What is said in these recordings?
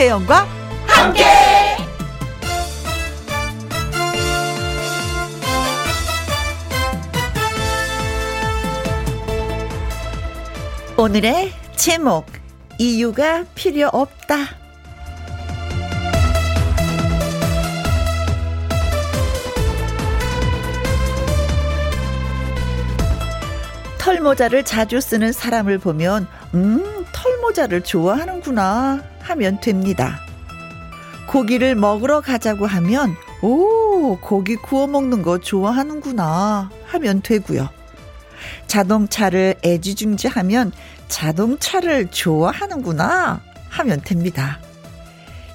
김혜영과 함께. 오늘의 제목 이유가 필요 없다. 털모자를 자주 쓰는 사람을 보면, 음, 털모자를 좋아하는구나 하면 됩니다. 고기를 먹으러 가자고 하면, 오, 고기 구워 먹는 거 좋아하는구나 하면 되고요. 자동차를 애지중지하면 자동차를 좋아하는구나 하면 됩니다.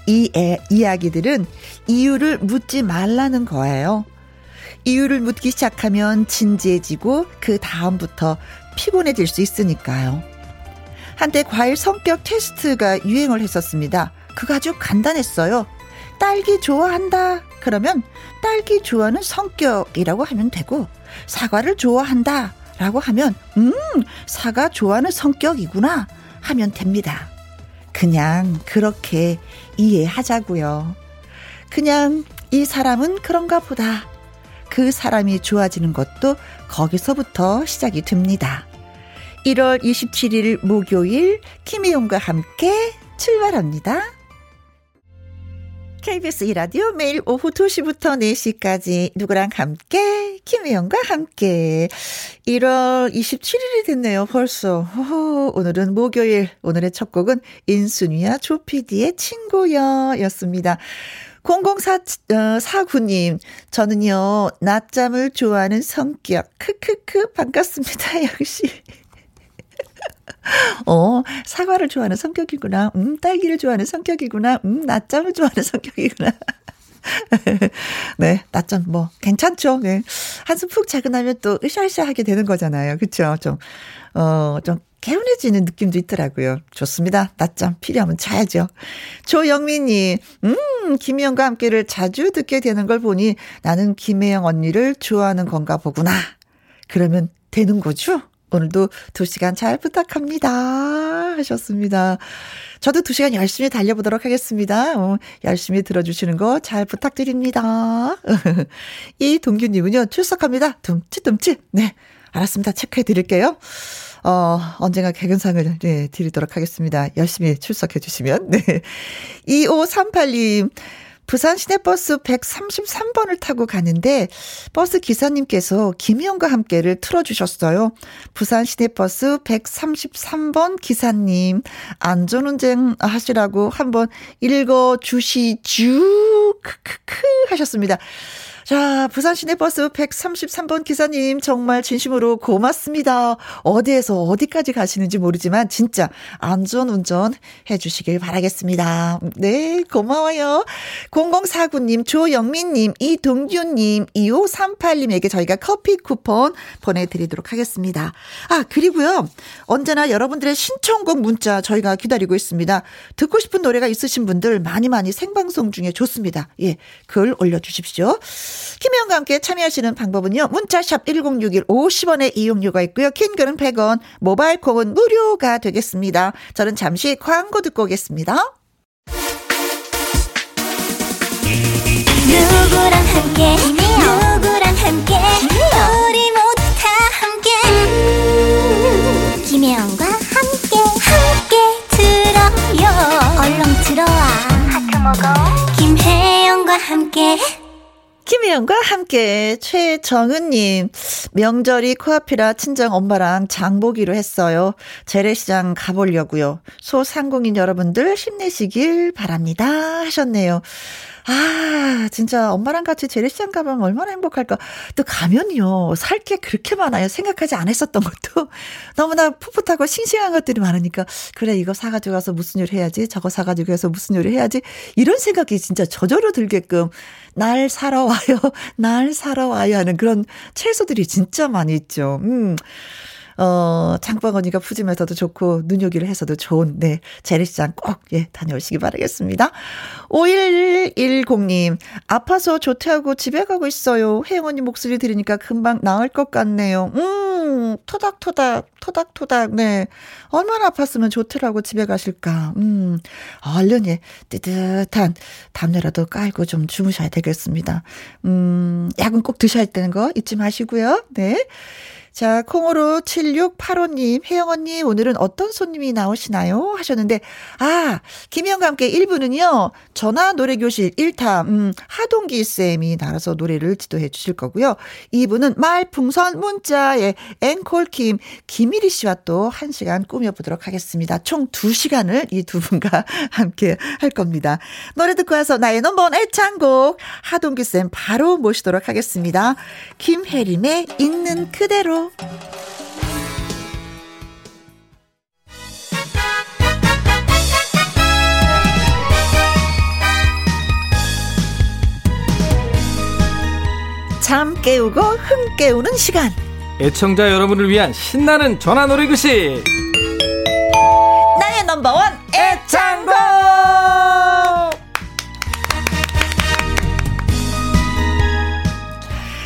이 애, 이야기들은 이유를 묻지 말라는 거예요. 이유를 묻기 시작하면 진지해지고 그 다음부터 피곤해질 수 있으니까요. 한때 과일 성격 테스트가 유행을 했었습니다. 그거 아주 간단했어요. 딸기 좋아한다. 그러면 딸기 좋아하는 성격이라고 하면 되고 사과를 좋아한다. 라고 하면 음, 사과 좋아하는 성격이구나 하면 됩니다. 그냥 그렇게 이해하자고요. 그냥 이 사람은 그런가 보다. 그 사람이 좋아지는 것도 거기서부터 시작이 됩니다. 1월 27일 목요일 김혜용과 함께 출발합니다. KBS 이라디오 매일 오후 2시부터 4시까지 누구랑 함께 김혜영과 함께 1월 27일이 됐네요 벌써 호호, 오늘은 목요일 오늘의 첫 곡은 인순이와 조피디의 친구여 였습니다 00449님, 어, 저는요, 낮잠을 좋아하는 성격. 크크크, 반갑습니다, 역시. 어, 사과를 좋아하는 성격이구나. 음, 딸기를 좋아하는 성격이구나. 음, 낮잠을 좋아하는 성격이구나. 네, 낮잠 뭐 괜찮죠. 네. 한숨 푹 자고 나면 또 으쌰으쌰 하게 되는 거잖아요. 그렇죠? 좀 어, 좀 개운해지는 느낌도 있더라고요. 좋습니다. 낮잠 필요하면 자야죠. 조영민님, 음, 김혜영과 함께를 자주 듣게 되는 걸 보니 나는 김혜영 언니를 좋아하는 건가 보구나. 그러면 되는 거죠? 오늘도 두 시간 잘 부탁합니다. 하셨습니다. 저도 두 시간 열심히 달려보도록 하겠습니다. 어, 열심히 들어주시는 거 잘 부탁드립니다. 이 동규님은요, 출석합니다. 둠칫둠칫. 네. 알았습니다. 체크해 드릴게요. 어, 언젠가 개근상을, 네, 드리도록 하겠습니다. 열심히 출석해 주시면, 네. 2538님, 부산 시내버스 133번을 타고 가는데 버스 기사님께서 김희영과 함께를 틀어주셨어요. 부산 시내버스 133번 기사님 안전운전 하시라고 한번 읽어주시주 크크크 하셨습니다. 자, 부산 시내버스 133번 기사님 정말 진심으로 고맙습니다. 어디에서 어디까지 가시는지 모르지만 진짜 안전 운전 해 주시길 바라겠습니다. 네, 고마워요. 0049님, 조영민님, 이동규님, 2538님에게 저희가 커피 쿠폰 보내드리도록 하겠습니다. 아, 그리고요. 언제나 여러분들의 신청곡 문자 저희가 기다리고 있습니다. 듣고 싶은 노래가 있으신 분들 많이 많이 생방송 중에 좋습니다. 예, 글 올려주십시오. 김혜영과 함께 참여하시는 방법은요. 문자샵 1061 50원의 이용료가 있고요. 킹글은 100원, 모바일 콩은 무료가 되겠습니다. 저는 잠시 광고 듣고 오겠습니다. 누구랑 함께 누구랑 함께 우리 모두 다 함께 음, 김혜영과 함께 함께 들어요 얼렁 들어와 하트 먹어 김혜영과 함께 김혜영과 함께 최정은님 명절이 코앞이라 친정 엄마랑 장 보기로 했어요. 재래시장 가보려고요. 소상공인 여러분들 힘내시길 바랍니다 하셨네요. 아, 진짜 엄마랑 같이 재래시장 가면 얼마나 행복할까. 또 가면요, 살 게 그렇게 많아요. 생각하지 않았었던 것도. 너무나 풋풋하고 싱싱한 것들이 많으니까, 그래, 이거 사 가지고 가서 무슨 요리 해야지, 저거 사 가지고 가서 무슨 요리 해야지, 이런 생각이 진짜 저절로 들게끔, 날 사러 와요, 날 사러 와요 하는 그런 채소들이 진짜 많이 있죠. 음. 어, 장바구니가 푸짐해서도 좋고, 눈요기를 해서도 좋은, 네, 재래시장 꼭, 예, 다녀오시기 바라겠습니다. 5110님, 아파서 조퇴하고 집에 가고 있어요. 언니 목소리 들으니까 금방 나을 것 같네요. 음, 음, 토닥토닥, 토닥토닥, 네. 얼마나 아팠으면 좋더라고, 집에 가실까. 음, 얼른, 예, 뜨뜻한 담요라도 깔고 좀 주무셔야 되겠습니다. 음, 약은 꼭 드셔야 되는 거 잊지 마시고요. 네. 자, 콩으로 7685님, 혜영 언니, 오늘은 어떤 손님이 나오시나요? 하셨는데, 아, 김영과 함께 1부는요, 전화 노래교실 1타, 음, 하동기 쌤이 나와서 노래를 지도해 주실 거고요. 2부는 말풍선 문자의 앵콜킴, 김일희 씨와 또 1시간 꾸며보도록 하겠습니다. 총 2시간을 이 두 분과 함께 할 겁니다. 노래 듣고 와서 나의 넘버원 애창곡, 하동기 쌤 바로 모시도록 하겠습니다. 김혜림의 있는 그대로. 잠 깨우고 흥 깨우는 시간. 애청자 여러분을 위한 신나는 전화 노래교실. 나의 넘버원 애창곡!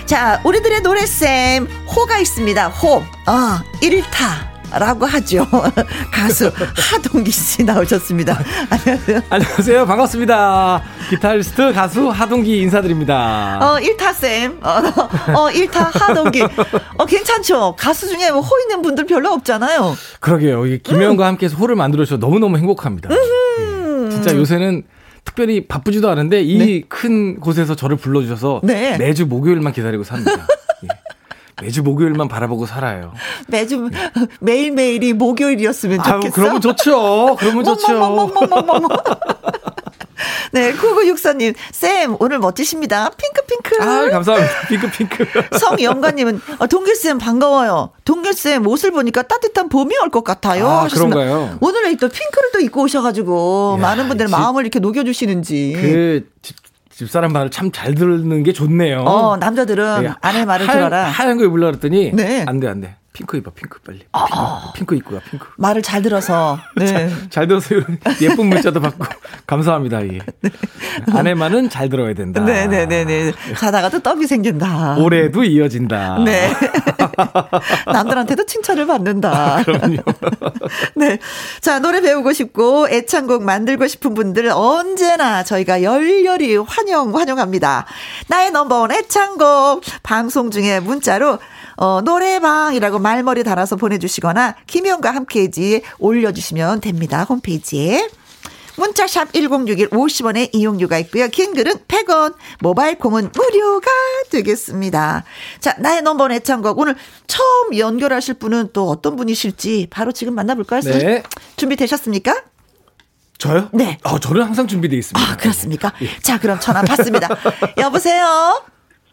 자, 우리들의 노래쌤, 호가 있습니다. 호. 아, 1타. 라고 하죠. 가수 하동기 씨 나오셨습니다. 안녕하세요. 안녕하세요. 반갑습니다. 기타리스트 가수 하동기 인사드립니다. 어, 1타쌤. 어, 어, 1타 하동기. 어, 괜찮죠? 가수 중에 뭐 호 있는 분들 별로 없잖아요. 그러게요. 김혜영과 음. 함께해서 호를 만들어주셔서 너무너무 행복합니다. 음. 진짜 요새는 특별히 바쁘지도 않은데 이큰 네. 곳에서 저를 불러주셔서 네. 매주 목요일만 기다리고 삽니다. 예. 매주 목요일만 바라보고 살아요. 매주 매일 매일이 목요일이었으면 좋겠어. 아유, 그러면 좋죠. 그러면 좋죠. 네, 9964님, 쌤, 오늘 멋지십니다. 핑크핑크. 아, 감사합니다. 핑크핑크. 성영관님은, 어, 동길쌤 반가워요. 동길쌤 옷을 보니까 따뜻한 봄이 올 것 같아요. 아, 그런가요? 오늘 또 핑크를 또 입고 오셔가지고, 야, 많은 분들의 집, 마음을 이렇게 녹여주시는지. 그, 집, 집사람 말을 참 잘 듣는 게 좋네요. 어, 남자들은 네, 아내 말을 하얀, 들어라. 하얀 거 입으려 그랬더니, 네. 안 돼, 안 돼. 핑크 입어, 핑크 빨리. 핑크, 아. 핑크 입고 가, 핑크. 말을 잘 들어서. 네. 잘, 잘 들어서 예쁜 문자도 받고 감사합니다. 예. 네. 아내만은 잘 들어야 된다. 네네네네. 네, 네, 자다가도 떡이 생긴다. 올해도 이어진다. 네. 남들한테도 칭찬을 받는다. 아, 그럼요. 네. 자, 노래 배우고 싶고 애창곡 만들고 싶은 분들 언제나 저희가 열렬히 환영, 환영합니다. 나의 넘버원 애창곡 방송 중에 문자로 어, 노래방이라고 말머리 달아서 보내주시거나 김희영과 함께지 올려주시면 됩니다. 홈페이지에. 문자샵 1061 50원의 이용료가 있고요. 긴 글은 100원, 모바일 콩은 무료가 되겠습니다. 자, 나의 넘버원 애창곡. 오늘 처음 연결하실 분은 또 어떤 분이실지 바로 지금 만나볼까요? 네. 준비되셨습니까? 저요? 네. 아, 저는 항상 준비되어 있습니다. 아, 그렇습니까? 예. 자, 그럼 전화 받습니다. 여보세요?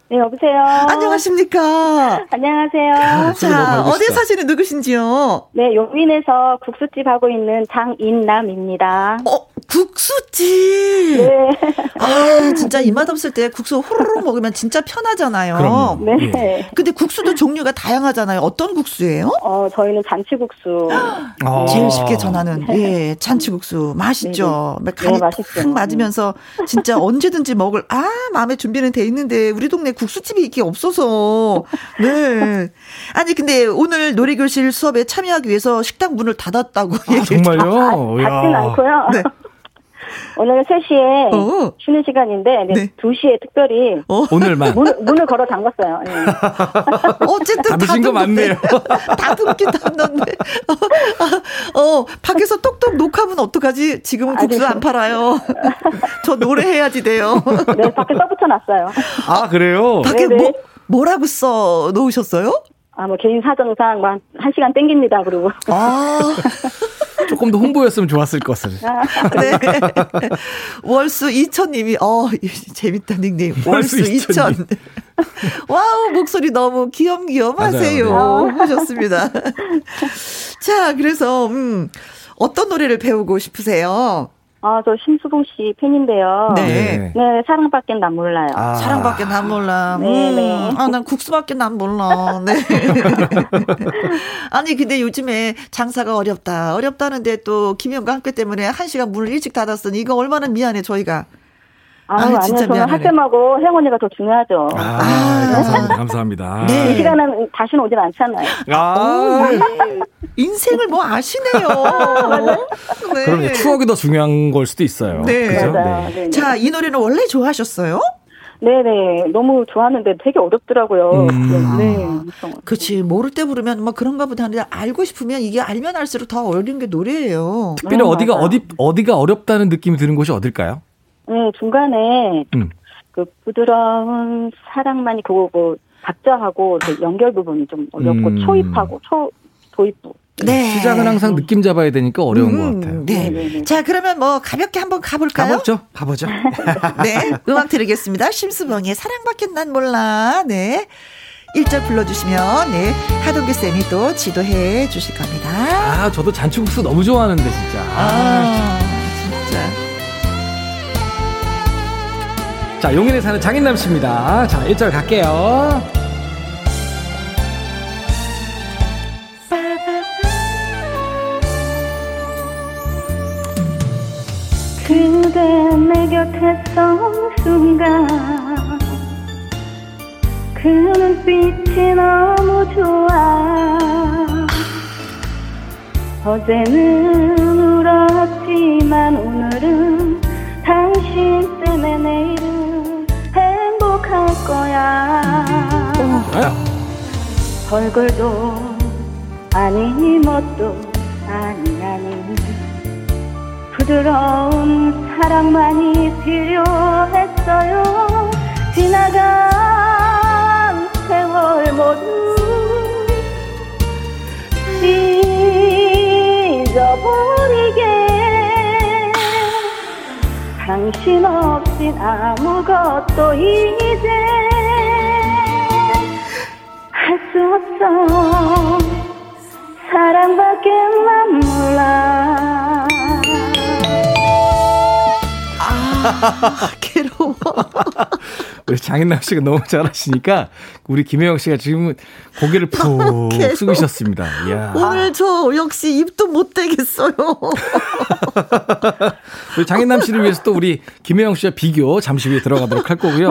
네, 여보세요. 안녕하십니까. 안녕하세요. 자, 어디에 사시는 누구신지요? 네, 용인에서 국수집 하고 있는 장인남입니다. 어, 국수집. 네. 아, 진짜 입맛 없을 때 국수 호로록 먹으면 진짜 편하잖아요. 그럼요. 네. 예. 근데 국수도 종류가 다양하잖아요. 어떤 국수예요? 어, 저희는 잔치국수. 아. 제일 쉽게 전하는 예, 잔치국수 맛있죠. 네, 간이 네, 탁 맞으면서 진짜 언제든지 먹을 아 마음에 준비는 돼 있는데 우리 동네 국수집이 이게 없어서. 네. 아니, 근데 오늘 놀이교실 수업에 참여하기 위해서 식당 문을 닫았다고 아, 얘기했죠. 정말요? 아, 닫진 않고요. 네. 오늘은 3시에 어. 쉬는 시간인데 네. 2시에 특별히 어. 오늘만 문, 문을 걸어 잠갔어요. 네. 어쨌든 닫으신 거 맞네요. 닫긴 닫는데. 어, 어, 밖에서 똑똑 노크하면 어떡하지? 지금은 국수 안 팔아요. 저 노래 해야지 돼요. 네, 밖에 써붙여 놨어요. 아, 그래요? 밖에 뭐 뭐라고 써 놓으셨어요? 아, 뭐, 개인 사정상, 막, 한 시간 땡깁니다, 그리고. 아. 조금 더 홍보였으면 좋았을 것을. 아, 네. 월수 이천님이, 어, 재밌다, 닉네임. 월수 이천. wow, 목소리 너무 귀염귀염 하세요. 하셨습니다. 자, 그래서, 음, 어떤 노래를 배우고 싶으세요? 아, 저 심수봉 씨 팬인데요. 네. 네, 사랑밖에 난 몰라요. 아. 사랑밖에 난 몰라. 네, 음. 네. 아, 난 국수밖에 난 몰라. 네. 아니, 근데 요즘에 장사가 어렵다. 어렵다는데 또 김영과 함께 때문에 한 시간 문을 일찍 닫았으니 이거 얼마나 미안해, 저희가. 아, 아 진짜 미안해. 학생하고 혜영 언니가 더 중요하죠. 아, 아 감사합니다. 감사합니다. 네. 이 시간은 다시는 오진 않잖아요. 아, 네. 인생을 뭐 아시네요. 네. 그럼 추억이 더 중요한 걸 수도 있어요. 네. 그죠? 네. 네. 자, 이 노래는 원래 좋아하셨어요? 네네 너무 좋아하는데 되게 어렵더라고요. 음. 네. 아, 그렇지 모를 때 부르면 뭐 그런가 보다 하는데 알고 싶으면 이게 알면 알수록 더 어려운 게 노래예요. 특별히 음, 어디가 맞아요. 어디 어디가 어렵다는 느낌이 드는 곳이 어딜까요? 네 중간에 음. 그 부드러운 사랑만이 그거 뭐 박자하고 그 연결 부분이 좀 어렵고 음. 초입하고 초 도입부 네. 시작은 항상 느낌 잡아야 되니까 어려운 음, 것 같아요. 네. 네, 네. 자, 그러면 뭐 가볍게 한번 가볼까요? 가보죠. 가보죠. 네. 음악 드리겠습니다. 심수봉의 사랑밖에 난 몰라. 네. 1절 불러주시면, 네. 하동규 쌤이 또 지도해 주실 겁니다. 아, 저도 잔치국수 너무 좋아하는데, 진짜. 아, 아 진짜. 자, 용인에 사는 장인남 씨입니다. 자, 1절 갈게요. 그대 내 곁에 선 순간 그 눈빛이 너무 좋아 어제는 울었지만 오늘은 거야. 얼굴도 아니 멋도 아니 아니. 부드러운 사랑만이 필요했어요. 지나간 세월 모두 잊어버리게 당신 없인 아무것도 이제 할 수 없어. 사랑밖에 난 몰라 괴로워. 우리 장인남 씨가 너무 잘하시니까 우리 김혜영 씨가 지금은 고개를 푹 숙이셨습니다. 이야. 오늘 저 역시 입도 못 대겠어요. 우리 장인남 씨를 위해서 또 우리 김혜영 씨와 비교 잠시 후에 들어가도록 할 거고요.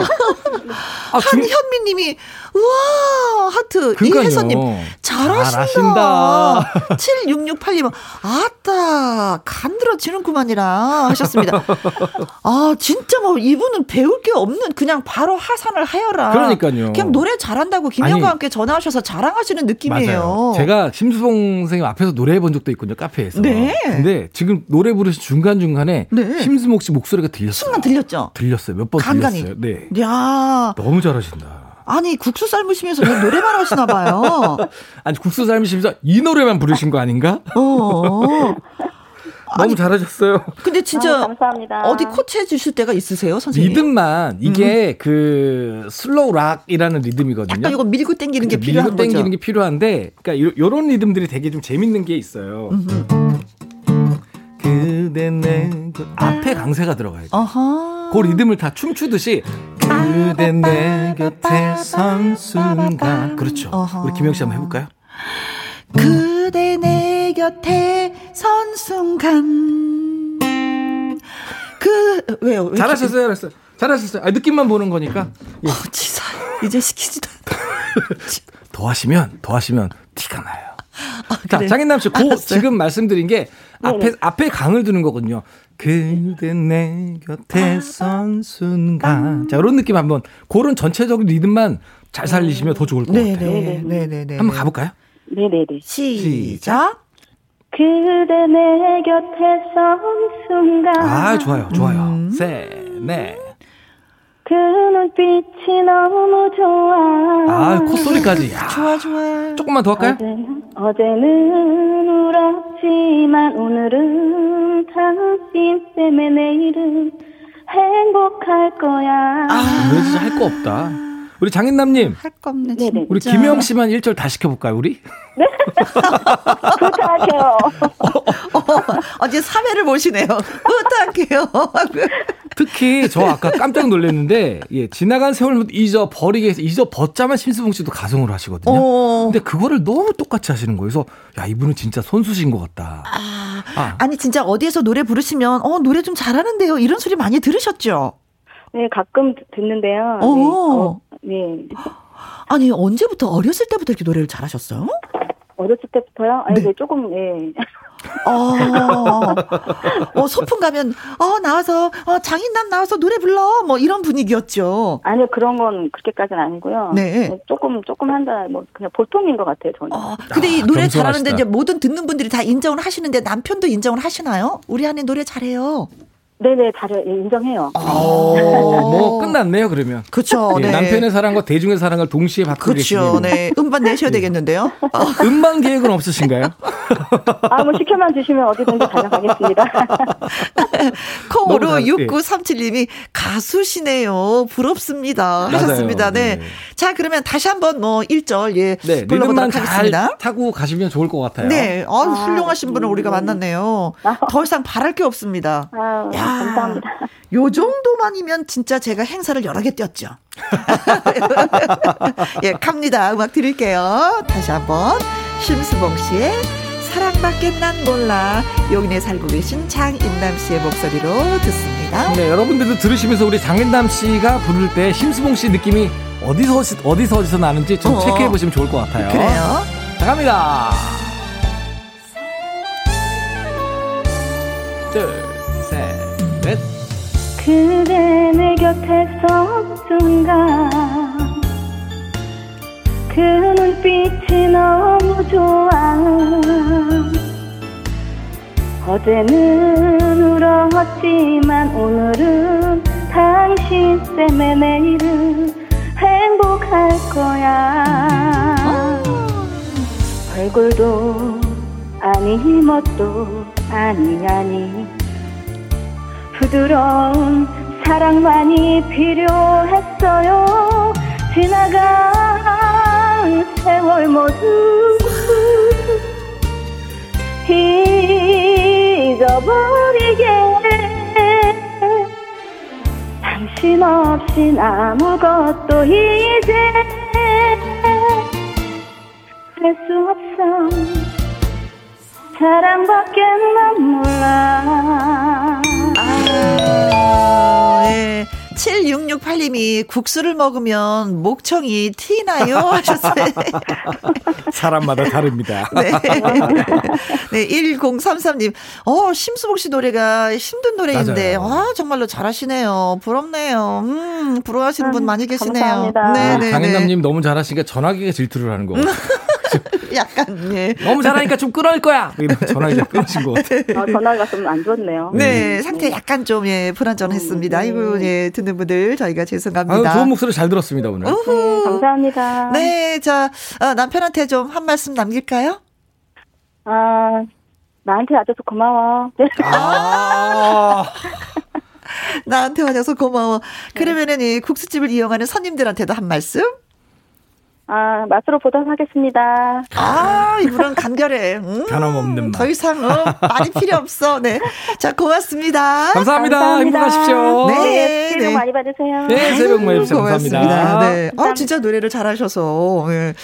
아, 한현미 님이, 우와, 하트. 이혜선님, 잘하신다. 7668님, 아따, 간들어지는구만이라 하셨습니다. 아, 진짜 뭐, 이분은 배울 게 없는, 그냥 바로 하산을 하여라. 그러니까요. 그냥 노래 잘한다고 김영과 함께 전화하셔서 자랑하시는 느낌이에요. 맞아요. 제가 심수봉 선생님 앞에서 노래해 본 적도 있거든요, 카페에서. 네. 근데 지금 노래 부르신 중간 중간에 네. 심수봉 씨 목소리가 들렸어요. 순간 들렸죠? 들렸어요. 몇 번 들렸어요. 네. 야 너무 잘하신다. 아니 국수 삶으시면서 왜 노래만 하시나 봐요. 아니 국수 삶으시면서 이 노래만 부르신 거 아닌가? 어. 너무 아니, 잘하셨어요. 근데 진짜 아, 감사합니다. 어디 코치해 주실 때가 있으세요, 선생님? 리듬만 이게 음. 그 slow rock이라는 리듬이거든요. 약간 이거 밀고 당기는 게 필요한 밀고 당기는 게 필요한데, 그러니까 요런 리듬들이 되게 좀 재밌는 게 있어요. 그대 내 앞에 강세가 들어가야 돼. 어허. 그 리듬을 다 춤추듯이 그대 내 곁에 선 순간. 그렇죠. 어허. 우리 김영 씨 한번 해볼까요? 그대 내 곁에 선 순간. 그, 왜요? 왜 잘하셨어요, 잘하셨어요. 잘하셨어요. 아, 느낌만 보는 거니까. 예. 어, 지사. 이제 시키지도 더 하시면, 더 하시면 티가 나요. 아, 자, 그래. 장인남 씨, 고, 지금 말씀드린 게 앞에, 앞에 강을 두는 거거든요. 그대 내 곁에 선 순간. 자, 이런 느낌 한번, 그런 전체적인 리듬만 잘 살리시면 더 좋을 것 네네, 같아요. 네네네. 네, 네, 한번 가볼까요? 네네네. 시작. 그대 내 곁에 선 순간. 아, 좋아요, 좋아요. 음. 세, 네. 그 눈빛이 너무 좋아. 아, 콧소리까지. 야. 좋아, 좋아. 조금만 더 할까요? 어제, 는 울었지만 오늘은 당신 때문에 내일은 행복할 거야. 아, 왜 진짜 할 거 없다. 우리 장인남님. 할 거 없네, 진짜. 우리 김영 씨만 1절 다 시켜볼까요, 우리? 네? 부탁해요. 어, 어, 제 3회를 보시네요. 부탁해요. 특히 저 아까 깜짝 놀랐는데, 예, 지나간 세월 잊어버리게 해서 잊어벗자만 심수봉 씨도 가성으로 하시거든요. 어. 근데 그거를 너무 똑같이 하시는 거예요. 그래서, 야, 이분은 진짜 손수신 것 같다. 아, 아. 니 진짜 어디에서 노래 부르시면, 어, 노래 좀 잘하는데요. 이런 소리 많이 들으셨죠? 네, 가끔 듣는데요. 네. 어, 네. 아니, 언제부터 어렸을 때부터 이렇게 노래를 잘하셨어요? 어렸을 때부터요? 아니, 네. 조금, 예. 어, 어, 소풍 가면, 어, 나와서, 어, 장인남 나와서 노래 불러. 뭐 이런 분위기였죠. 아니요, 그런 건 그렇게까지는 아니고요. 네. 네 조금, 조금 한다, 뭐, 그냥 보통인 것 같아요, 저는. 어, 근데 이 노래 아, 잘하는데 이제 모든 듣는 분들이 다 인정을 하시는데 남편도 인정을 하시나요? 우리 아내 노래 잘해요. 네네, 잘해 예, 인정해요. 아, 뭐 끝났네요 그러면. 그렇죠. 예, 네. 남편의 사랑과 대중의 사랑을 동시에 받고 그렇죠. 네, 음반 내셔야 네. 되겠는데요. 음반 계획은 없으신가요? 아, 뭐 시켜만 주시면 어디든지 다녀가겠습니다. 콩으로 6937님이 가수시네요. 부럽습니다. 하셨습니다. 네. 네. 자, 그러면 다시 한번 뭐 1절 예 네, 불러보도록 하겠습니다. 타고 가시면 좋을 것 같아요. 네, 아, 훌륭하신 분을 우리가 만났네요. 더 이상 바랄 게 없습니다. 아, 야, 감사합니다. 요 정도만이면 진짜 제가 행사를 여러 개 뛰었죠. 예, 갑니다. 음악 드릴게요. 다시 한번 심수봉 씨의 사랑밖에 난 몰라 용인에 살고 계신 장인남 씨의 목소리로 듣습니다. 네, 여러분들도 들으시면서 우리 장인남 씨가 부를 때 심수봉 씨 느낌이 어디서 어디서 어디서 나는지 좀 어. 체크해 보시면 좋을 것 같아요. 그래요. 자 갑니다. 둘. 셋. 그대 내 곁에 서 순간 그 눈빛이 너무 좋아. 어제는 울었지만 오늘은 당신 때문에 내일은 행복할 거야. 얼굴도 아니 멋도 아니 아니 부드러운 사랑만이 필요했어요. 지나간 세월 모두 잊어버리게. 당신 없인 아무것도 이제 할 수 없어. 사랑밖에 난 몰라 7668님이 국수를 먹으면 목청이 티나요? 하셨어요. 사람마다 다릅니다. 네. 네, 1033님. 어, 심수봉 씨 노래가 힘든 노래인데, 아, 정말로 잘하시네요. 부럽네요. 음, 부러워하시는 분 많이 계시네요. 감사합니다. 네, 네. 강현남님 너무 잘하시니까 전화기가 질투를 하는 거 같아요. 약간 예. 너무 잘하니까 좀 끊을 거야. 전화기가 끊으신 것 같아요. 어, 전화가 좀 안 좋네요. 네, 네, 상태 약간 좀 예, 불안전했습니다. 음, 네. 아이고 예, 듣는 분들 저희가 죄송합니다. 아유, 좋은 목소리 잘 들었습니다 오늘. 네, 감사합니다. 네, 자 어, 남편한테 좀 한 말씀 남길까요? 아 나한테 와줘서 고마워. 아. 나한테 와줘서 고마워. 그러면은 이 국수집을 이용하는 손님들한테도 한 말씀? 아, 맛으로 보도록 하겠습니다. 아, 이분은 간결해. 음, 변함없는 맛. 더 이상, 어, 말이 필요 없어. 네. 자, 고맙습니다. 감사합니다. 감사합니다. 행복하십시오. 네. 네 새해 복 네. 많이 받으세요. 네, 새해 복 많이 받으세요. 감사합니다. 네. 아, 진짜 노래를 잘하셔서. 네.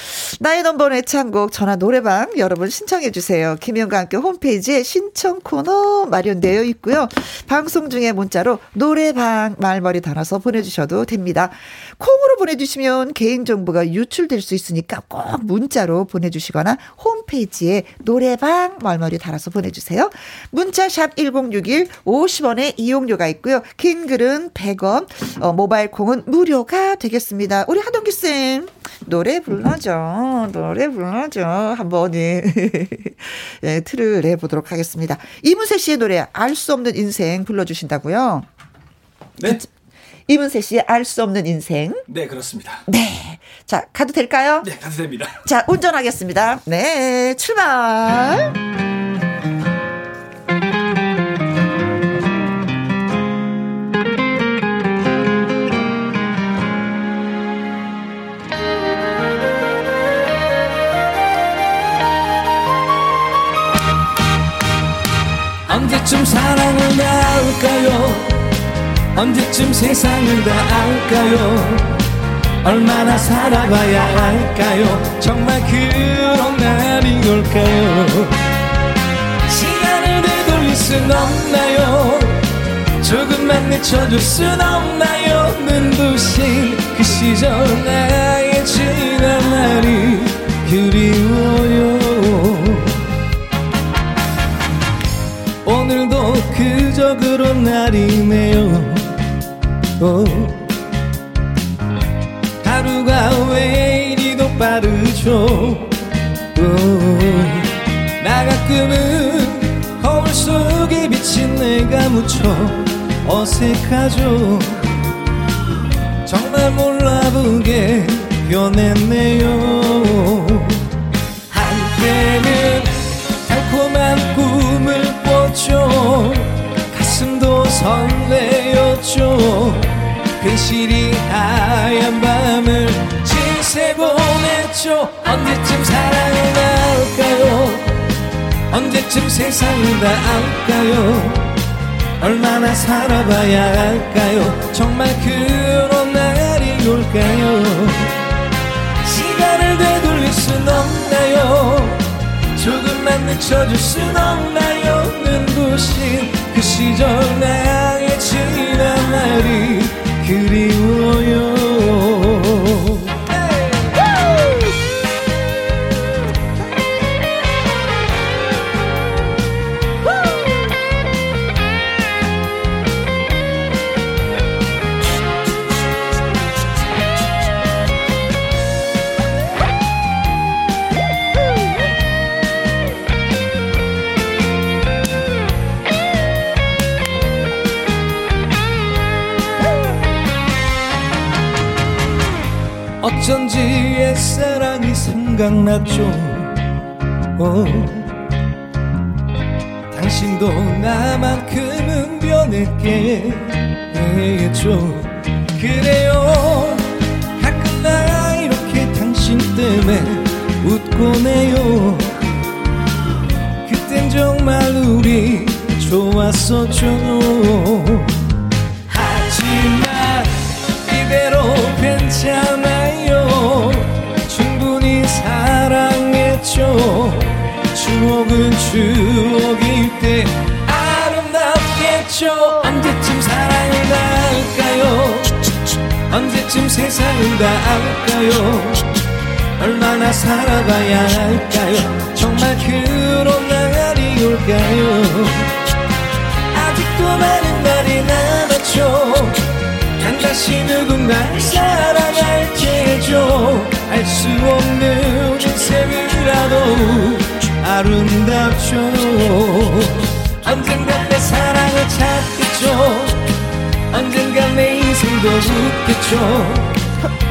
나의 넘버원 애창곡 전화 노래방 여러분 신청해주세요. 김현과 함께 홈페이지에 신청 코너 마련되어 있고요. 방송 중에 문자로 노래방 말머리 달아서 보내주셔도 됩니다. 콩으로 보내주시면 개인정보가 유출 될 수 있으니까 꼭 문자로 보내주시거나 홈페이지에 노래방 말머리 달아서 보내주세요. 문자 샵 1061 50원의 이용료가 있고요. 긴 글은 100원, 어, 모바일 콩은 무료가 되겠습니다. 우리 하동기 쌤 노래 불러줘. 노래 불러줘. 한번 예. 예, 틀을 내보도록 하겠습니다. 이문세 씨의 노래 알 수 없는 인생 불러주신다고요? 네. 이문세 씨의 알 수 없는 인생. 네, 그렇습니다. 네. 자, 가도 될까요? 네, 가도 됩니다. 자, 운전하겠습니다. 네, 출발. 언제쯤 사랑을 나올까요? 언제쯤 세상을 다 알까요? 얼마나 살아봐야 할까요? 정말 그런 날이 올까요? 시간을 되돌릴 순 없나요? 조금만 늦춰줄 순 없나요 눈부신 그 시절 나의 지난 날이 그리워요 오늘도 그저 그런 날이네요 오. 하루가 왜 이리도 빠르죠? 오. 나 가끔은 거울 속에 비친 내가 무척 어색하죠. 정말 몰라보게 변했네요. 한때는 달콤한 꿈을 꿨죠. 가슴도 설레었죠 괜시리 하얀 밤을 지새고 냈죠. 언제쯤 사랑을 나올까요? 언제쯤 세상을 다 알까요? 얼마나 살아봐야 할까요? 정말 그런 날이 올까요? 시간을 되돌릴 순 없나요? 조금만 늦춰줄 순 없나요? 눈부신 그 시절 나의 지난 날이 그리워요 어쩐지 옛사랑이 생각났죠. 어. 당신도 나만큼은 변했겠죠. 그래요. 가끔 나 이렇게 당신 때문에 웃고 내요. 그땐 정말 우리 좋았었죠. 하지만 이대로 괜찮아요 충분히 사랑했죠. 추억은 추억일 때 아름답겠죠. 언제쯤 사랑을 다할까요? 언제쯤 세상을 다 알까요? 얼마나 살아봐야 할까요? 정말 그런 날이 올까요? 아직도 많은 날이 남았죠. 난 다시 누군가를 사랑할 테죠 알수 없는 인생이라도 아름답죠. 언젠가 내 사랑을 찾겠죠. 언젠가 내 인생도 웃겠죠.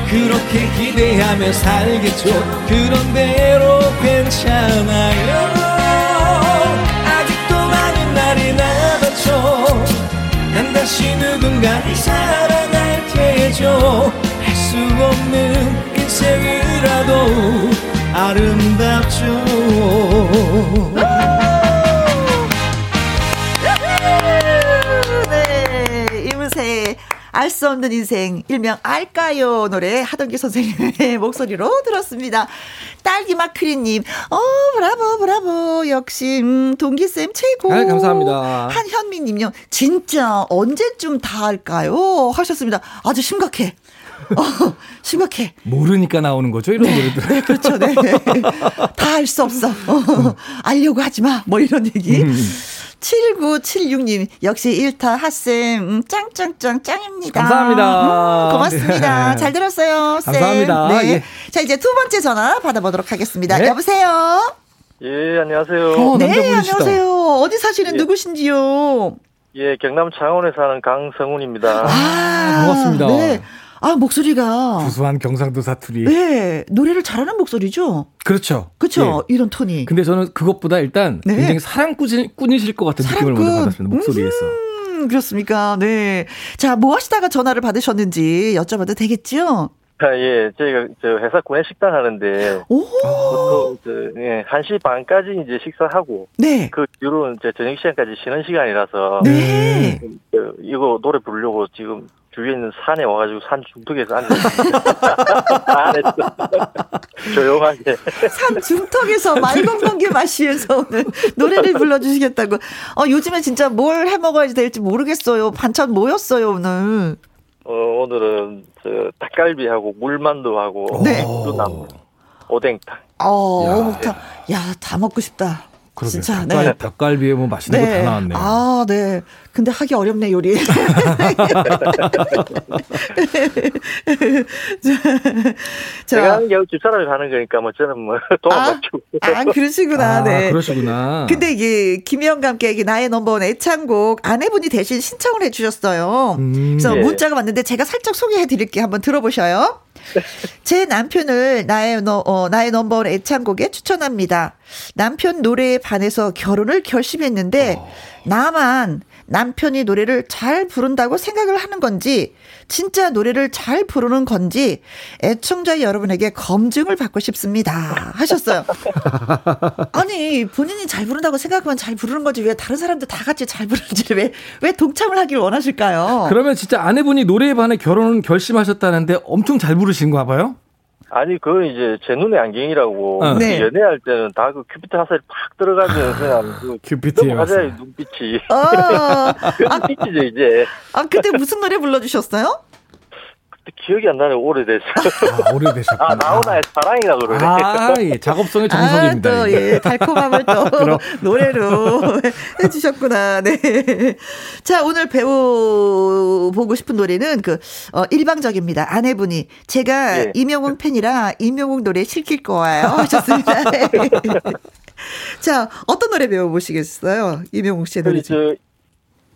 그렇게 기대하며 살겠죠. 그런 대로 괜찮아요. 아직도 많은 날이 남았죠. 난 다시 누군가를 사랑 할 테죠. 할수 없는 인생이라도 아름답죠 알 수 없는 인생 일명 알까요 노래 하동기 선생님의 목소리로 들었습니다. 딸기 마크리님, 어 브라보 브라보 역시 음, 동기쌤 최고. 네, 감사합니다. 한현미님요, 진짜 언제쯤 다 할까요? 하셨습니다. 아주 심각해. 어, 심각해. 모르니까 나오는 거죠, 이런 네, 노래들. 네, 그렇죠. 네. 다 알 수 없어. 어, 알려고 하지 마. 뭐 이런 얘기. 음. 7976님, 역시 1타 핫쌤, 음, 짱짱짱 짱입니다. 감사합니다. 음, 고맙습니다. 네. 잘 들었어요, 쌤. 감사합니다. 네. 예. 자, 이제 두 번째 전화 받아보도록 하겠습니다. 네. 여보세요? 예, 안녕하세요. 어, 네, 안녕하세요. 어디 사시는 예. 누구신지요? 예, 경남 창원에 사는 강성훈입니다. 아, 반갑습니다. 네. 아, 목소리가. 구수한 경상도 사투리. 네. 노래를 잘하는 목소리죠? 그렇죠. 그렇죠. 예. 이런 톤이. 근데 저는 그것보다 일단 네. 굉장히 사랑꾼이실 것 같은 사랑꾼. 느낌을 먼저 받았습니다. 목소리에서. 음, 그렇습니까? 네. 자, 뭐 하시다가 전화를 받으셨는지 여쭤봐도 되겠죠? 아, 예, 저희가 저 회사 구내 식당 하는데 오, 보통 저, 예, 1시 반까지 이제 식사하고 네. 그 뒤로 이제 저녁 시간까지 쉬는 시간이라서 네. 그, 이거 노래 부르려고 지금 주위에 있는 산에 와가지고 산 중턱에서 앉았어요. 안했어. 조용하게. 산 중턱에서 맑은 공기 마시면서 오늘 노래를 불러주시겠다고. 어, 요즘에 진짜 뭘 해 먹어야 될지 모르겠어요. 반찬 뭐였어요, 오늘? 어, 오늘은 저 닭갈비하고 물만두하고 네. 두나무 오뎅탕. 어, 어묵탕. 야, 다 먹고 싶다. 그러게. 진짜 닭갈, 네. 닭갈비에 뭐 맛있는 네. 거다 나왔네요. 아, 네. 근데 하기 어렵네 요리. 제가 하는 게 집사람이 하는 거니까 뭐 저는 뭐 도와가지고. 아, 아, 그러시구나. 아, 네. 그러시구나. 근데 이게 김희영과 함께 이게 나의 넘버원 애창곡 아내분이 대신 신청을 해주셨어요. 음, 그래서 네. 문자가 왔는데 제가 살짝 소개해드릴게요. 한번 들어보셔요. 제 남편을 나의, 어, 나의 넘버원 애창곡에 추천합니다. 남편 노래에 반해서 결혼을 결심했는데, 어. 나만 남편이 노래를 잘 부른다고 생각을 하는 건지, 진짜 노래를 잘 부르는 건지, 애청자 여러분에게 검증을 받고 싶습니다. 하셨어요. 아니, 본인이 잘 부른다고 생각하면 잘 부르는 거지, 왜 다른 사람들 다 같이 잘 부르는지, 왜, 왜 동참을 하길 원하실까요? 그러면 진짜 아내분이 노래에 반해 결혼을 결심하셨다는데 엄청 잘 부르신가 봐요? 아니 그 이제 제 눈의 안경이라고 어. 네. 연애할 때는 다 그 큐피트 화살이 팍 들어가면 그냥 그 큐피트 화살 눈빛이 아, 그 눈빛이죠 이제 아 그때 무슨 노래 불러주셨어요? 기억이 안 나네 오래돼서. 아, 오래되셨구나. 아, 나훈아의 사랑이라 그러네. 아, 예. 작업성의 정석입니다. 아, 또, 예. 달콤함을 또 노래로 해주셨구나. 네. 자, 오늘 배워보고 싶은 노래는 그, 어, 일방적입니다. 아내분이. 제가 예. 이명웅 팬이라 이명웅 노래 실킬 거예요. 하셨습니다. 자, 어떤 노래 배워보시겠어요? 이명웅 씨의 노래 중.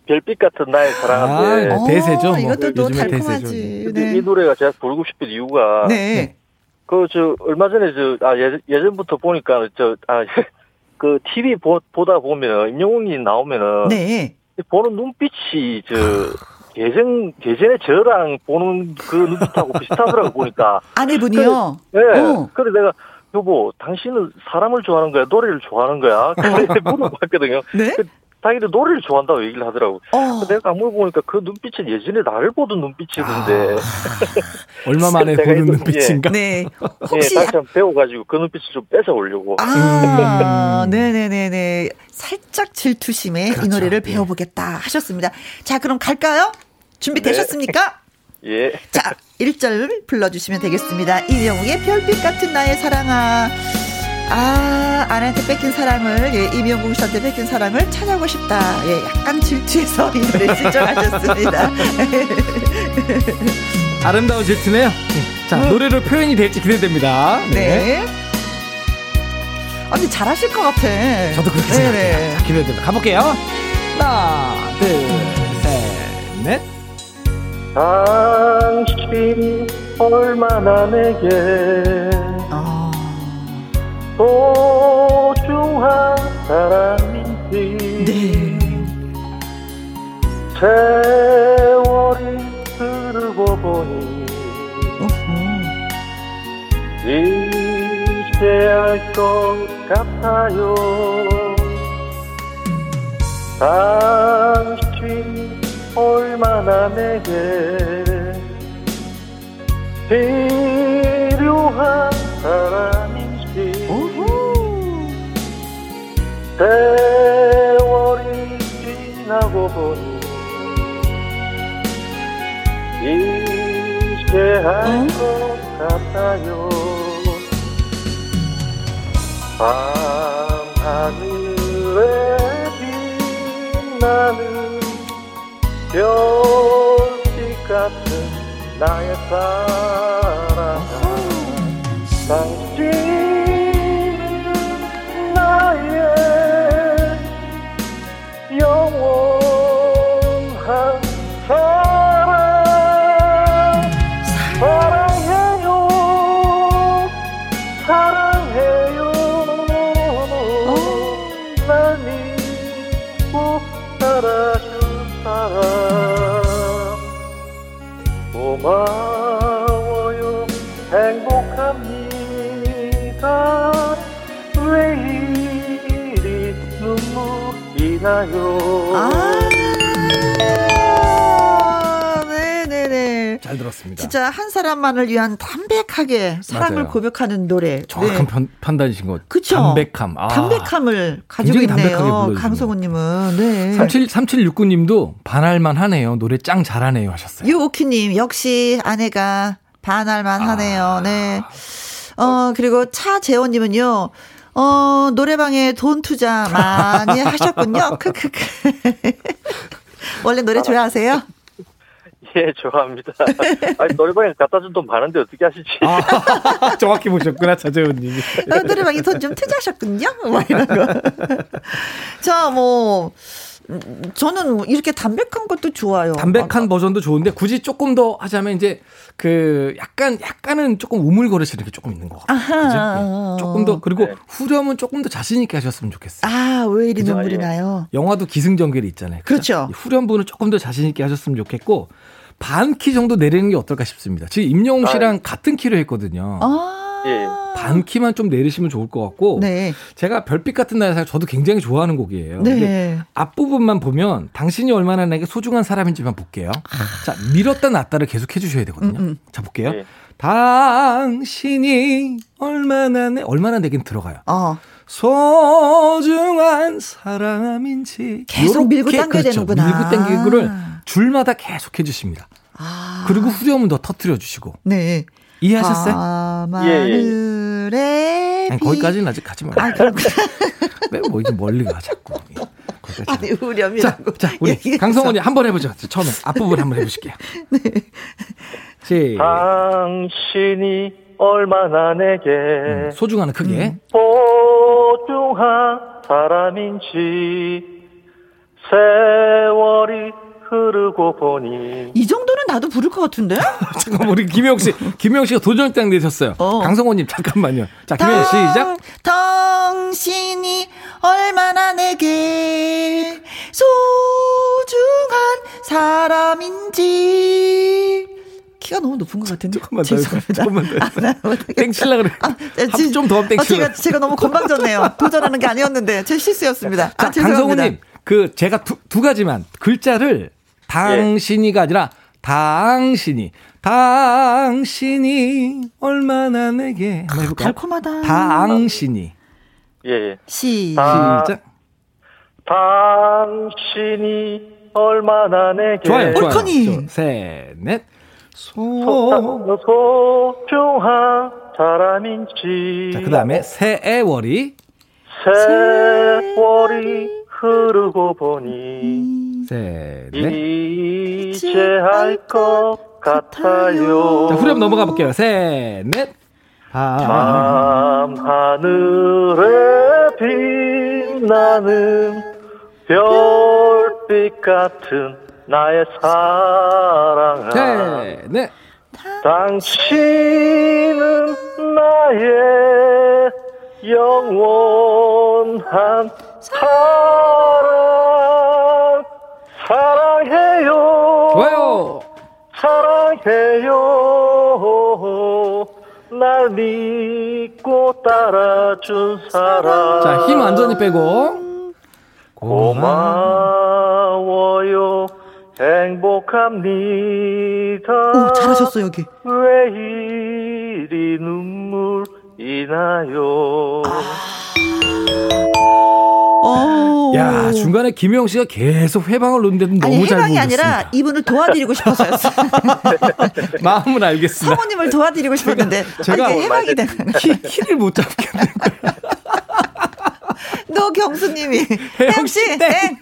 별빛 같은 나의 사랑한데 아, 대세죠. 뭐. 이것도 또 달콤하지. 네. 이 노래가 제가 부르고 싶은 이유가 네. 그 저 얼마 전에 저아 예전, 부터 보니까 저아그 TV 보, 보다 보면 임영웅이 나오면은 네. 보는 눈빛이 저 예전 예전에 저랑 보는 그 눈빛하고 비슷하더라고 보니까 아내분이요. 네. 어. 그래 내가 여보, 당신은 사람을 좋아하는 거야, 노래를 좋아하는 거야? 그래 물어봤거든요. 네? 그 자기도 노래를 좋아한다고 얘기를 하더라고. 어. 내가 안무 보니까 그 눈빛은 예전에 나를 보던 눈빛이던데. 아, 얼마 만에 보는 눈빛인가? 네. 혹시 네, 다시 한번 배워가지고 그 눈빛을 좀 뺏어 오려고. 아, 음. 네네네네. 살짝 질투심에 그렇죠. 이 노래를 예. 배워보겠다 하셨습니다. 자, 그럼 갈까요? 준비되셨습니까? 네. 예. 자, 1절 불러주시면 되겠습니다. 이영웅의 별빛 같은 나의 사랑아. 아, 아내한테 뺏긴 사랑을, 예, 이명국 씨한테 뺏긴 사랑을 찾아오고 싶다. 예, 약간 질투해서 이 노래 신청하셨습니다. 아름다운 질투네요. 자, 음. 노래로 표현이 될지 기대됩니다. 네. 네. 아니, 잘하실 것 같아. 저도 그렇게 생각해요. 기대됩니다. 가볼게요. 하나, 둘, 셋, 넷. 당신 얼마나 내게 어. 소중한 사람인지. 네. 세월이 흐르고 보니. 이제 알 것 같아요. 당신 얼마나 내게 필요한 사람 세월이 지나고 보니 이제 알것 어? 같아요. 밤하늘에 빛나는 별빛 같은 나의 사랑. 당신 있나요? 아. 잘 들었습니다. 진짜 한 사람만을 위한 담백하게 사랑을 맞아요. 고백하는 노래. 정확한 네. 편, 판단이신 것. 그쵸. 담백함. 아. 담백함을 가지고 있네요. 강성우님은. 네. 37, 3769님도 반할만 하네요. 노래 짱 잘하네요 하셨어요. 유오키님 역시 아내가 반할만 하네요. 아. 네. 어, 그리고 차재원님은요. 어, 노래방에 돈 투자 많이 하셨군요. 크크크. 원래 노래 좋아하세요? 예, 좋아합니다. 아니, 노래방에 갖다 준 돈 많은데 어떻게 하시지? 아, 정확히 보셨구나, 차재훈님이. 어, 노래방에 돈 좀 투자하셨군요? 뭐 이런 거. 자, 뭐. 저는 이렇게 담백한 것도 좋아요. 담백한 아, 버전도 좋은데 굳이 조금 더 하자면 이제 그 약간 약간은 조금 우물거리시는 게 조금 있는 것 같아요. 그죠? 네. 조금 더 그리고 네. 후렴은 조금 더 자신 있게 하셨으면 좋겠어요. 아, 왜 이리 눈물이 나요? 영화도 기승전결이 있잖아요. 그렇죠. 후렴부는 조금 더 자신 있게 하셨으면 좋겠고 반 키 정도 내리는 게 어떨까 싶습니다. 지금 임영웅 씨랑 아, 같은 키로 했거든요. 아. 예. 반 키만 좀 내리시면 좋을 것 같고 네. 제가 별빛 같은 날에서 저도 굉장히 좋아하는 곡이에요. 네. 앞부분만 보면 당신이 얼마나 내게 소중한 사람인지만 볼게요. 아. 자 밀었다 놨다를 계속 해주셔야 되거든요. 음, 음. 자 볼게요. 예. 당신이 얼마나 내 얼마나 내긴 들어가요. 어. 소중한 사람인지 계속 밀고 당겨야 그렇죠. 되는구나. 밀고 당기고를 줄마다 계속 해주십니다. 아. 그리고 후렴은 더 터트려 주시고. 네. 이해하셨어요? 예, 예. 아니, 거기까지는 아직 가지 말고. 아, 그렇구나. 뭐 이게 멀리 가 자꾸. 아니, 후렴이라고. 자, 자 우리 강성원이 한 번 해보죠. 처음에 앞부분 한번 해보실게요. 네. 시. 당신이 얼마나 내게 음, 소중한 크게 음. 소중한 사람인지 세월이 흐르고 보니 이 정도는 나도 부를 것 같은데? 잠깐 우리 김영 씨, 김영 씨가 도전장 내셨어요. 어. 강성호님 잠깐만요. 자 김영 씨 시작. 당신이 얼마나 내게 소중한 사람인지 키가 너무 높은 것 같은데. 조금만 더. 조금만 더. 아, 땡칠라 그래. 아, 좀더 땡칠라. 아, 제가, 제가 너무 건방졌네요. 도전하는 게 아니었는데. 제 실수였습니다. 아, 자, 강성우님, 그, 제가 두, 두 가지만 글자를 당신이가 아니라 당신이 당신이 얼마나 내게 해볼까요? 달콤하다. 당신이 예, 예. 시작. 당신이 얼마나 내게 좋아요. 옳거니. 셋, 넷. 소, 소중한 사람인지. 자, 그 다음에 세월이. 세월이 흐르고 보니. 셋, 넷. 이제 알것 같아요. 자, 후렴 넘어가 볼게요. 셋, 넷. 밤 하늘에 빛나는 별빛 같은 나의 사랑아. 네, 네. 당신은 나의 영원한 사랑. 사랑해요. 좋아요. 사랑해요. 날 믿고 따라준 사랑. 자, 힘 완전히 빼고. 고마워요. 행복합니다. 오, 잘하셨어, 여기. 왜 이리 눈물 이 나요. 아. 야 중간에 김영 씨가 계속 해방을 놓는데도 너무 아니, 잘 해방이 아니라 이분을 도와드리고 싶어서였어. 마음은 알겠습니다. 사모님을 도와드리고 싶었는데 제가, 제가 해방이 되는 키, 키를 못 잡겠는 거야. 노경수님이. 혜영씨 땡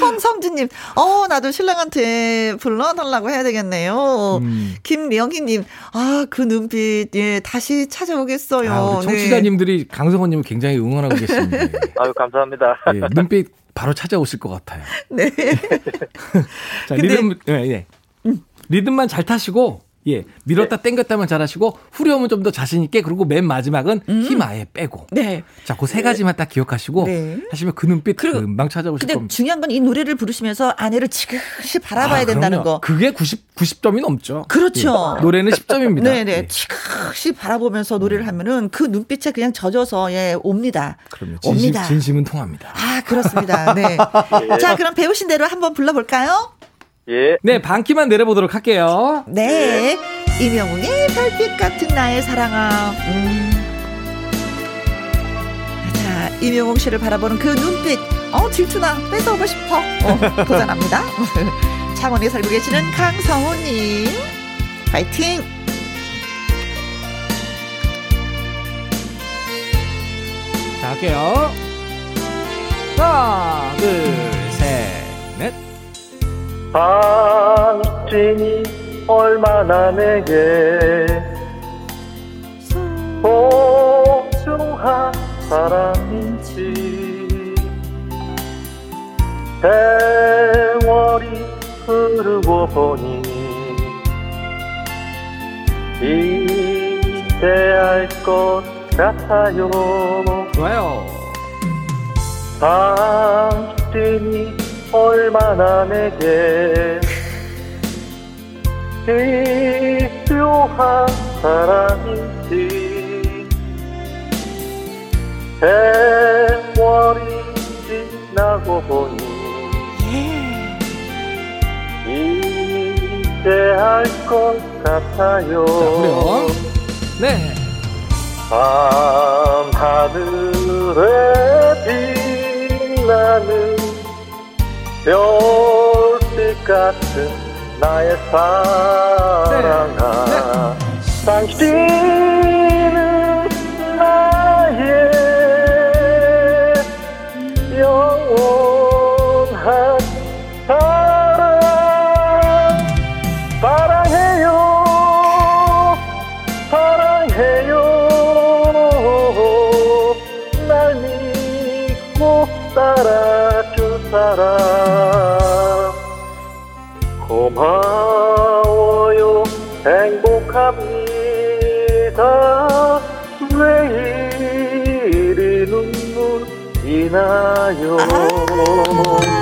홍성진님 어 나도 신랑한테 불러달라고 해야 되겠네요. 음. 김명희님 아 그 눈빛 예 다시 찾아오겠어요. 아, 청취자님들이 네. 강성원님을 굉장히 응원하고 계십니다. 아유 감사합니다. 예, 눈빛 바로 찾아오실 것 같아요. 네. 자 근데, 리듬 네, 네. 음. 리듬만 잘 타시고 예. 밀었다 네. 당겼다면 잘하시고 후려면 좀더 자신 있게 그리고 맨 마지막은 음. 힘 아예 빼고. 네. 자, 그 세 가지만 딱 기억하시고 네. 하시면 그 눈빛 금방 찾아오실 근데 겁니다. 중요한 건 이 노래를 부르시면서 아내를 지그시 바라봐야 아, 된다는 거. 그게 90 90점이 넘죠. 그렇죠. 예. 노래는 10점입니다. 네, 네. 지그시 바라보면서 노래를 하면은 그 눈빛에 그냥 젖어서 예, 옵니다. 그럼요. 진심, 옵니다. 진심은 통합니다. 아, 그렇습니다. 네. 예. 자, 그럼 배우신 대로 한번 불러 볼까요? 예. 네, 반키만 내려보도록 할게요. 네. 예. 이명웅의 별빛 같은 나의 사랑아. 음. 자, 이명웅 씨를 바라보는 그 눈빛. 어, 질투나 뺏어오고 싶어. 어, 도전합니다. 창원에 살고 계시는 강성호님. 파이팅! 자, 할게요. 하나, 둘. 당신이 얼마나 내게 소중한 사람인지. 세월이 흐르고 보니 이제 알 것 같아요. 좋아요. 당신이 얼마나 내게 필요한 사람인지. 세월이 지나고 보니 이제 알 것 같아요. 자, 네. 밤 하늘에 빛나는 별빛 같은 나의 사랑아 네. 네. 당신 눈물이 나요 아, 네.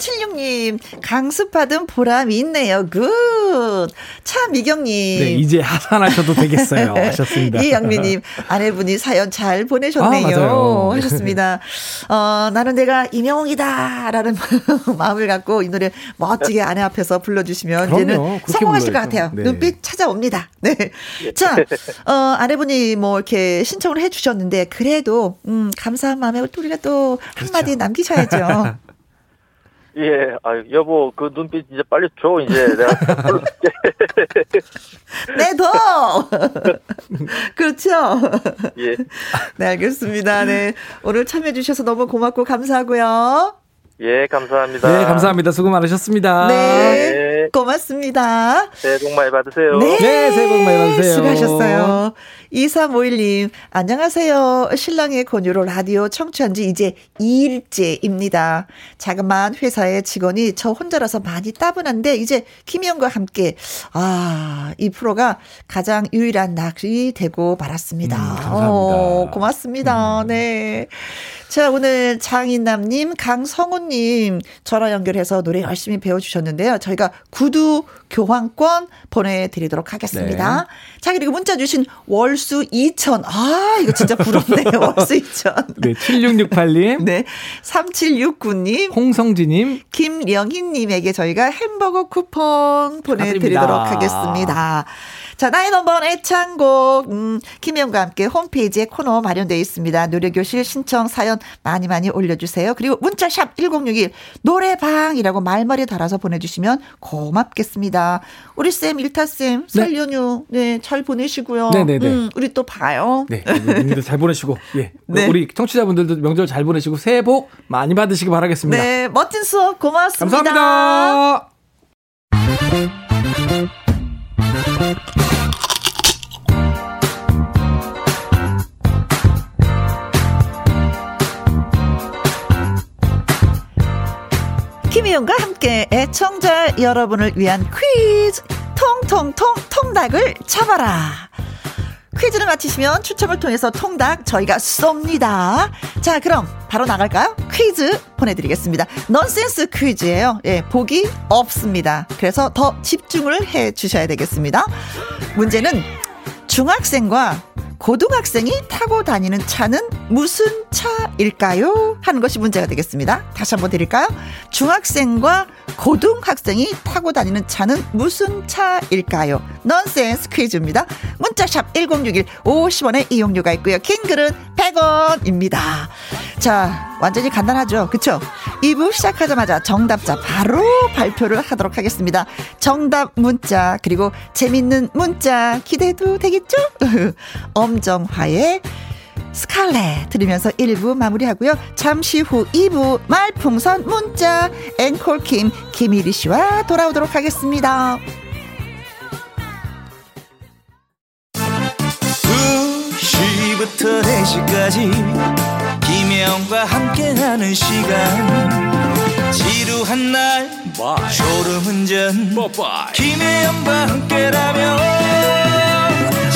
7976님, 강습받은 보람이 있네요. good. 차미경님. 네, 이제 하산하셔도 되겠어요. 하셨습니다. 이영미님, 아내분이 사연 잘 보내셨네요. 아, 하셨습니다. 어, 나는 내가 임영웅이다. 라는 마음을 갖고 이 노래 멋지게 아내 앞에서 불러주시면 그럼요, 이제는 성공하실 것 같아요. 네. 눈빛 찾아옵니다. 네. 자, 어, 아내분이 뭐 이렇게 신청을 해주셨는데, 그래도, 음, 감사한 마음에 우리가 또 한마디 그렇죠. 남기셔야죠. 예, 아 여보 그 눈빛 이제 빨리 줘 이제 내가 네 더. 그렇죠. 예. 네 알겠습니다. 네 오늘 참여해 주셔서 너무 고맙고 감사하고요. 예, 감사합니다. 네, 감사합니다. 수고 많으셨습니다. 네, 네. 고맙습니다. 새해 복 많이 받으세요. 네, 네 새해 복 많이 받으세요. 수고하셨어요. 2351님, 안녕하세요. 신랑의 권유로 라디오 청취한 지 이제 2일째입니다. 자그마한 회사의 직원이 저 혼자라서 많이 따분한데, 이제 김희영과 함께, 아, 이 프로가 가장 유일한 낚시 되고 말았습니다. 음, 감사합니다. 오, 고맙습니다. 음. 네. 자, 오늘 장인남님, 강성우님 전화 연결해서 노래 열심히 배워주셨는데요. 저희가 구두 교환권 보내드리도록 하겠습니다. 네. 자, 그리고 문자 주신 월수 2천. 아, 이거 진짜 부럽네요. 월수 2천. 네, 7668님. 네, 3769님. 홍성지님. 김령희님에게 저희가 햄버거 쿠폰 보내드리도록 하겠습니다. 자, 나의 넘버원 애창곡, 음, 김혜영과 함께 홈페이지에 코너 마련되어 있습니다. 노래교실 신청 사연 많이 많이 올려주세요. 그리고 문자샵 1061 노래방이라고 말머리 달아서 보내주시면 고맙겠습니다. 우리 쌤, 일타쌤, 네. 설 연휴, 네, 잘 보내시고요. 네네네. 네, 네. 음, 우리 또 봐요. 네, 님들 잘 보내시고, 예. 네. 우리 청취자분들도 명절 잘 보내시고, 새해 복 많이 받으시기 바라겠습니다. 네, 멋진 수업 고맙습니다. 감사합니다. 김희영과 함께 애청자 여러분을 위한 퀴즈 통통통 통닭을 잡아라. 퀴즈를 맞히시면 추첨을 통해서 통닭 저희가 쏩니다. 자, 그럼 바로 나갈까요? 퀴즈 보내드리겠습니다. 넌센스 퀴즈예요. 예, 보기 없습니다. 그래서 더 집중을 해 주셔야 되겠습니다. 문제는 중학생과 고등학생이 타고 다니는 차는 무슨 차일까요? 하는 것이 문제가 되겠습니다. 다시 한번 드릴까요? 중학생과 고등학생이 타고 다니는 차는 무슨 차일까요? 넌센스 퀴즈입니다. 문자샵 1061 50원의 이용료가 있고요. 킹글은 100원입니다. 자, 완전히 간단하죠? 그쵸? 2부 시작하자마자 정답자 바로 발표를 하도록 하겠습니다. 정답 문자, 그리고 재밌는 문자 기대도 되겠죠? 엄정화의 스칼렛 들으면서 1부 마무리하고요. 잠시 후 2부 말풍선 문자 앵콜킴 김일희 씨와 돌아오도록 하겠습니다. 2시부터 4시까지 김혜영과 함께하는 시간 지루한 날 Bye. 졸음운전 김혜영과 함께라면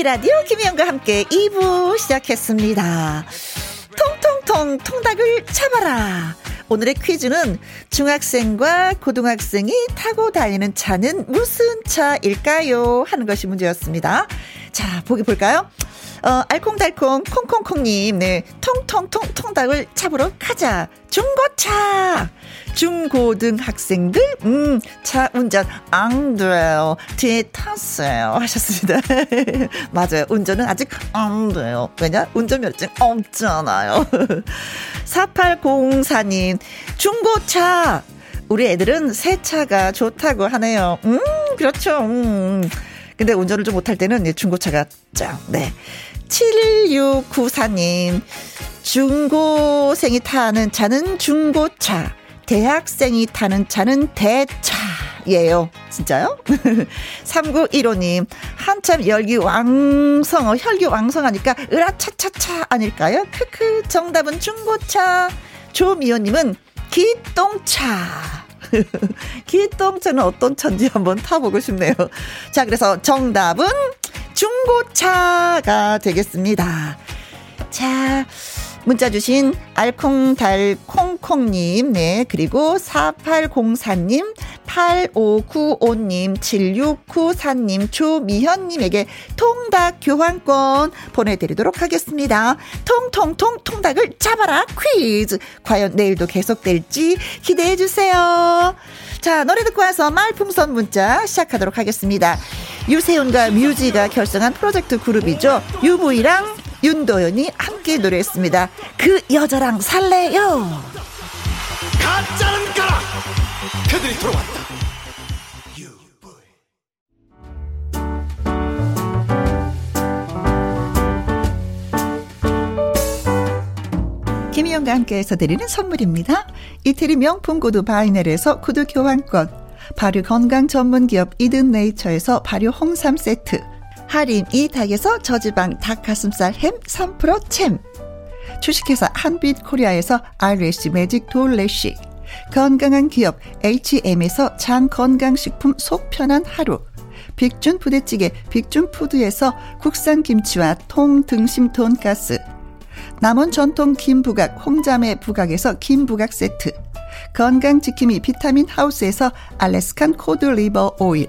1라디오 김희영과 함께 2부 시작했습니다. 통통통 통닭을 잡아라. 오늘의 퀴즈는 중학생과 고등학생이 타고 다니는 차는 무슨 차일까요? 하는 것이 문제였습니다. 자, 보기 볼까요? 어, 알콩달콩 콩콩콩님, 네, 통통통 통닭을 잡으러 가자. 중고차. 중고등 학생들, 음, 차 운전 안 돼요. 뒤에 탔어요. 하셨습니다. 맞아요. 운전은 아직 안 돼요. 왜냐? 운전면허증 없잖아요. 4804님, 중고차. 우리 애들은 새 차가 좋다고 하네요. 음, 그렇죠. 음. 근데 운전을 좀 못할 때는 중고차가 짱. 네. 7694님, 중고생이 타는 차는 중고차. 대학생이 타는 차는 대차 예요. 진짜요? 3915님, 한참 열기 왕성어, 혈기 왕성하니까 으라차차차 아닐까요? 크크, 정답은 중고차. 조미호님은 기똥차. 기똥차는 어떤 차인지 한번 타보고 싶네요. 자, 그래서 정답은 중고차가 되겠습니다. 자, 문자 주신 알콩달콩콩님, 네, 그리고 4804님, 8595님, 7694님, 조미현님에게 통닭 교환권 보내드리도록 하겠습니다. 통통통 통닭을 잡아라 퀴즈. 과연 내일도 계속될지 기대해주세요. 자, 노래 듣고 와서 말풍선 문자 시작하도록 하겠습니다. 유세윤과 뮤지가 결성한 프로젝트 그룹이죠. 유부이랑 윤도현이 함께 노래했습니다. 그 여자랑 살래요. 가짜는 가라. 그들이 들어왔다. 김희영과 함께해서 드리는 선물입니다. 이태리 명품 구두 바이넬에서 구두 교환권, 발효 건강 전문 기업 이든 네이처에서 발효 홍삼 세트, 할인 이 닭에서 저지방 닭가슴살 햄 3% 챔. 주식회사 한빛 코리아에서 eyelash Magic Doll Lash. 건강한 기업 H&M에서 장 건강식품 속 편한 하루. 빅준 부대찌개 빅준푸드에서 국산 김치와 통 등심 돈가스. 남원 전통 김부각 홍자매 부각에서 김부각 세트. 건강지킴이 비타민 하우스에서 Alaskan cod liver oil.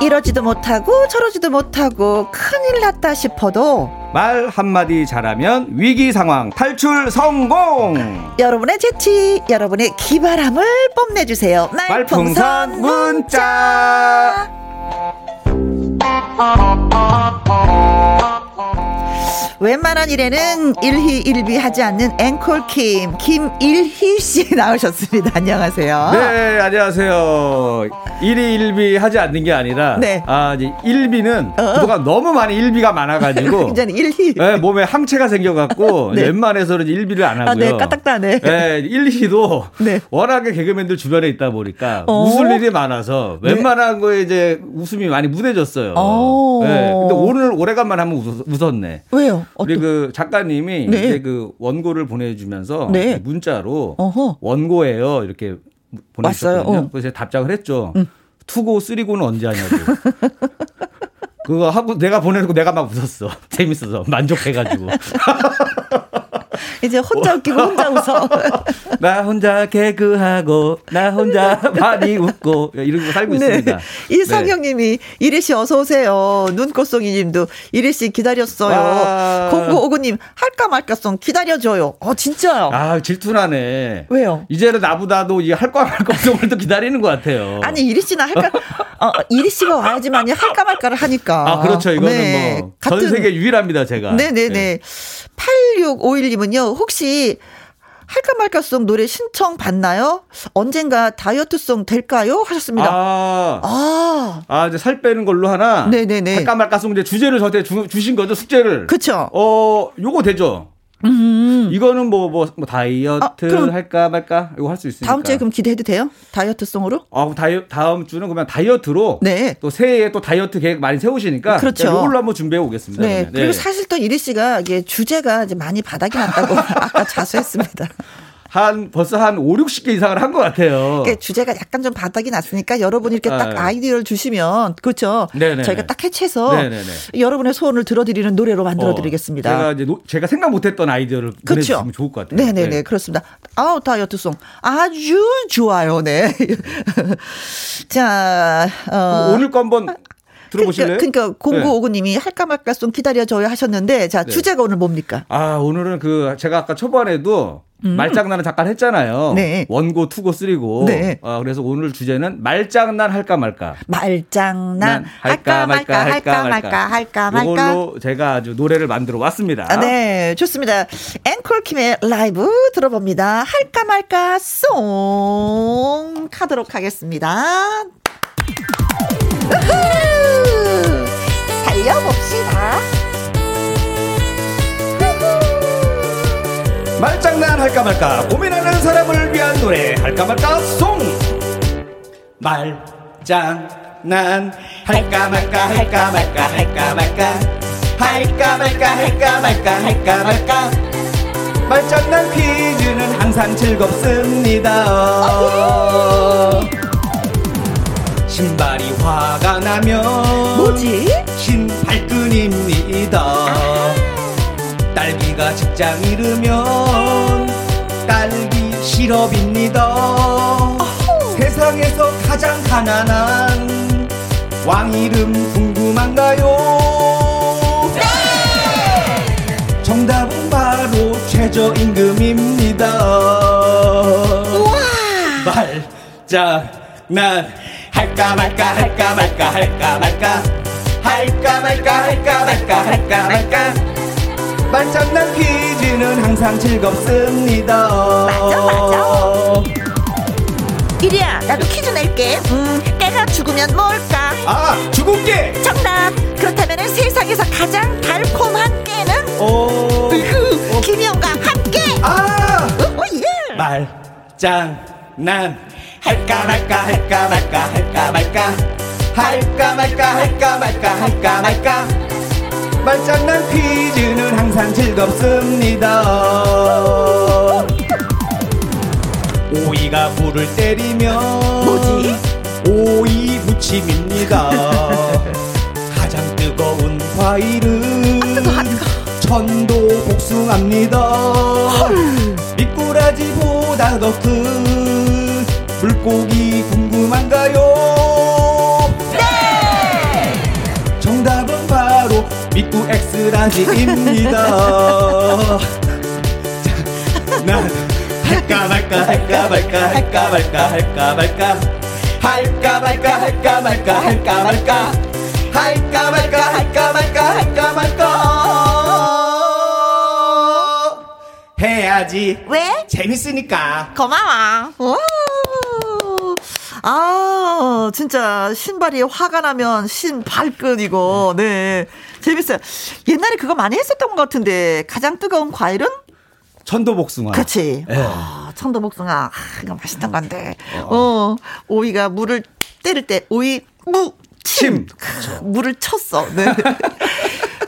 이러지도 못하고 저러지도 못하고 큰일 났다 싶어도 말 한마디 잘하면 위기 상황 탈출 성공! 여러분의 재치, 여러분의 기발함을 뽐내주세요. 말풍선, 말풍선 문자. 문자. 웬만한 일에는 일희일비 하지 않는 앵콜 킴 김일희 씨 나오셨습니다. 안녕하세요. 네, 안녕하세요. 일희일비 하지 않는 게 아니라 네. 아 이제 일비는 어. 누가 너무 많이 일비가 많아 가지고 이제 일희 네, 몸에 항체가 생겨 갖고 네. 웬만해서는 일비를 안 하고요. 아, 네, 까딱다네. 네, 일희도 네. 워낙에 개그맨들 주변에 있다 보니까 어. 웃을 일이 많아서 네. 웬만한 거에 이제 웃음이 많이 무뎌졌어요. 어. 네, 근데 오늘 오래간만에 한번 웃, 었 네 왜요? 우리 그 작가님이 네. 이제 그 원고를 보내주면서 네. 문자로 어허. 원고예요 이렇게 보내주셨거든요. 어. 그래서 답장을 했죠. 음. 투고 쓰리고는 언제 하냐고. 그거 하고 내가 보내놓고 내가 막 웃었어. 재밌어서 만족해가지고. 이제 혼자 웃기고 혼자 웃어. 나 혼자 개그하고 나 혼자 많이 웃고 이런 거 살고 네. 있습니다. 이성경님이 네. 이리 씨 어서 오세요. 눈꽃송이님도 이리 씨 기다렸어요. 아. 공구오구님 할까 말까송 기다려줘요. 어 진짜요? 아 질투나네. 왜요? 이제는 나보다도 이 할까 말까송을 더 기다리는 것 같아요. 아니 이리 씨는 할까 어, 이리 씨가 와야지만이 할까 말까를 하니까. 아 그렇죠. 이거는 네. 뭐전 세계 유일합니다 제가. 네네네. 네. 8651님은요, 혹시 할까 말까송 노래 신청 받나요? 언젠가 다이어트송 될까요? 하셨습니다. 아, 아, 아 이제 살 빼는 걸로 하나. 네네네. 할까 말까송 이제 주제를 저한테 주, 신 거죠, 숙제를. 그쵸. 어, 요거 되죠. 음. 이거는 뭐, 뭐, 뭐 다이어트 아, 할까 말까? 이거 할 수 있으니까. 다음 주에 그럼 기대해도 돼요? 다이어트 송으로? 아, 다이, 다음 주는 그러면 다이어트로. 네. 또 새해에 또 다이어트 계획 많이 세우시니까. 그렇죠. 이걸로 한번 준비해 오겠습니다. 네. 네. 그리고 사실 또 이리 씨가 이게 주제가 이제 많이 바닥이 났다고 아까 자수했습니다. 한 벌써 한 5, 60개 이상을 한 것 같아요. 그러니까 주제가 약간 좀 바닥이 났으니까 여러분이 이렇게 딱 아. 아이디어를 주시면 그렇죠. 네네 저희가 딱 해체해서 네네네. 여러분의 소원을 들어드리는 노래로 만들어 드리겠습니다. 어, 제가 이제 노, 제가 생각 못했던 아이디어를 그렇죠. 보내주시면 좋을 것 같아요. 네네네 네. 그렇습니다. 아우 다이어트송 아주 좋아요. 네. 자 어. 오늘 거 한번 들어보실래요? 그러니까, 그러니까 공구오구님이 네. 할까 말까송 기다려줘요 하셨는데 자 네. 주제가 오늘 뭡니까? 아 오늘은 그 제가 아까 초반에도 음. 말장난을 잠깐 했잖아요. 네. 원고, 투고, 쓰리고. 네. 어, 그래서 오늘 주제는 말장난 할까 말까. 말장난 할까 말까 할까 말까 할까 말까. 이걸로 제가 아주 노래를 만들어 왔습니다. 아, 네, 좋습니다. 앵콜킴의 라이브 들어봅니다. 할까 말까 송 하도록 하겠습니다. 장난 할까 말까 고민하는 사람을 위한 노래 할까 말까 송 말장난 할까 말까 할까 말까 할까 말까 할까 말까 할까 말까 할까 말까 말장난 퀴즈는 항상 즐겁습니다 신발이 화가 나면 뭐지? 신발끈입니다 아. 딸기가 직장 잃으면 딸기 시럽입니다. 세상에서 가장 가난한 왕 이름 궁금한가요? 네! 정답은 바로 최저임금입니다. 말장난 할까 말까 할까 말까 할까 말까 할까 말까 할까 말까 할까 말까 말 장난 퀴즈는 항상 즐겁습니다. 맞아, 맞아. 이리야, 나도 퀴즈 낼게. 음, 깨가 죽으면 뭘까? 아, 죽은 깨! 정답! 그렇다면 세상에서 가장 달콤한 깨는? 오. 으흐, 김희영과 함께! 아! 오, 어, 예! 말장난. 할까 말까 할까 말까 할까 말까 할까 말까 할까 말까 할까 말까 말 장난 퀴즈는 항상 즐겁습니다. 오이가 불을 때리면 뭐지? 오이 무침입니다. 가장 뜨거운 과일은 아, 천도 복숭아입니다. 미꾸라지보다 더 큰 물고기 궁금한가요? 엑스라지입니다. 난 할까 말까 할까 말까 할까 말까 할까 말까 할까 말까 할까 말까 할까 말까 할까 말까 할까 말까 할까 말까 해야지. 왜? 재밌으니까. 고마워. 오. 아, 진짜 신발이 화가 나면 신발끈이고, 네. 재밌어요. 옛날에 그거 많이 했었던 것 같은데, 가장 뜨거운 과일은? 천도복숭아. 그치. 네. 아, 천도복숭아. 아, 이거 맛있던 건데. 어. 어, 오이가 물을 때릴 때, 오이, 무, 침. 침. 물을 쳤어. 네.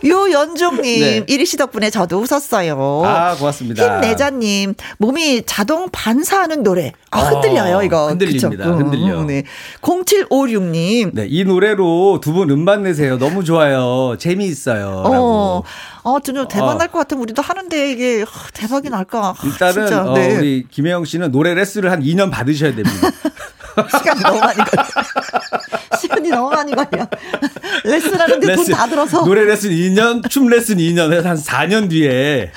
요연종님, 네. 이리 씨 덕분에 저도 웃었어요. 아, 고맙습니다. 힘내자님, 몸이 자동 반사하는 노래. 아, 흔들려요, 이거. 흔들립니다. 그쵸? 흔들려. 네. 0756님. 네, 이 노래로 두 분 음반 내세요. 너무 좋아요. 재미있어요. 어. 어, 전혀 대박 어. 날것 같으면 우리도 하는데 이게 대박이 날까. 일단은 아, 어, 네. 우리 김혜영 씨는 노래 레슨을 한 2년 받으셔야 됩니다. 시간이 너무 많이 걸려. 시간이 너무 많이 걸려. 레슨하는데 돈다 들어서. 노래 레슨 2년, 춤 레슨 2년 해서 한 4년 뒤에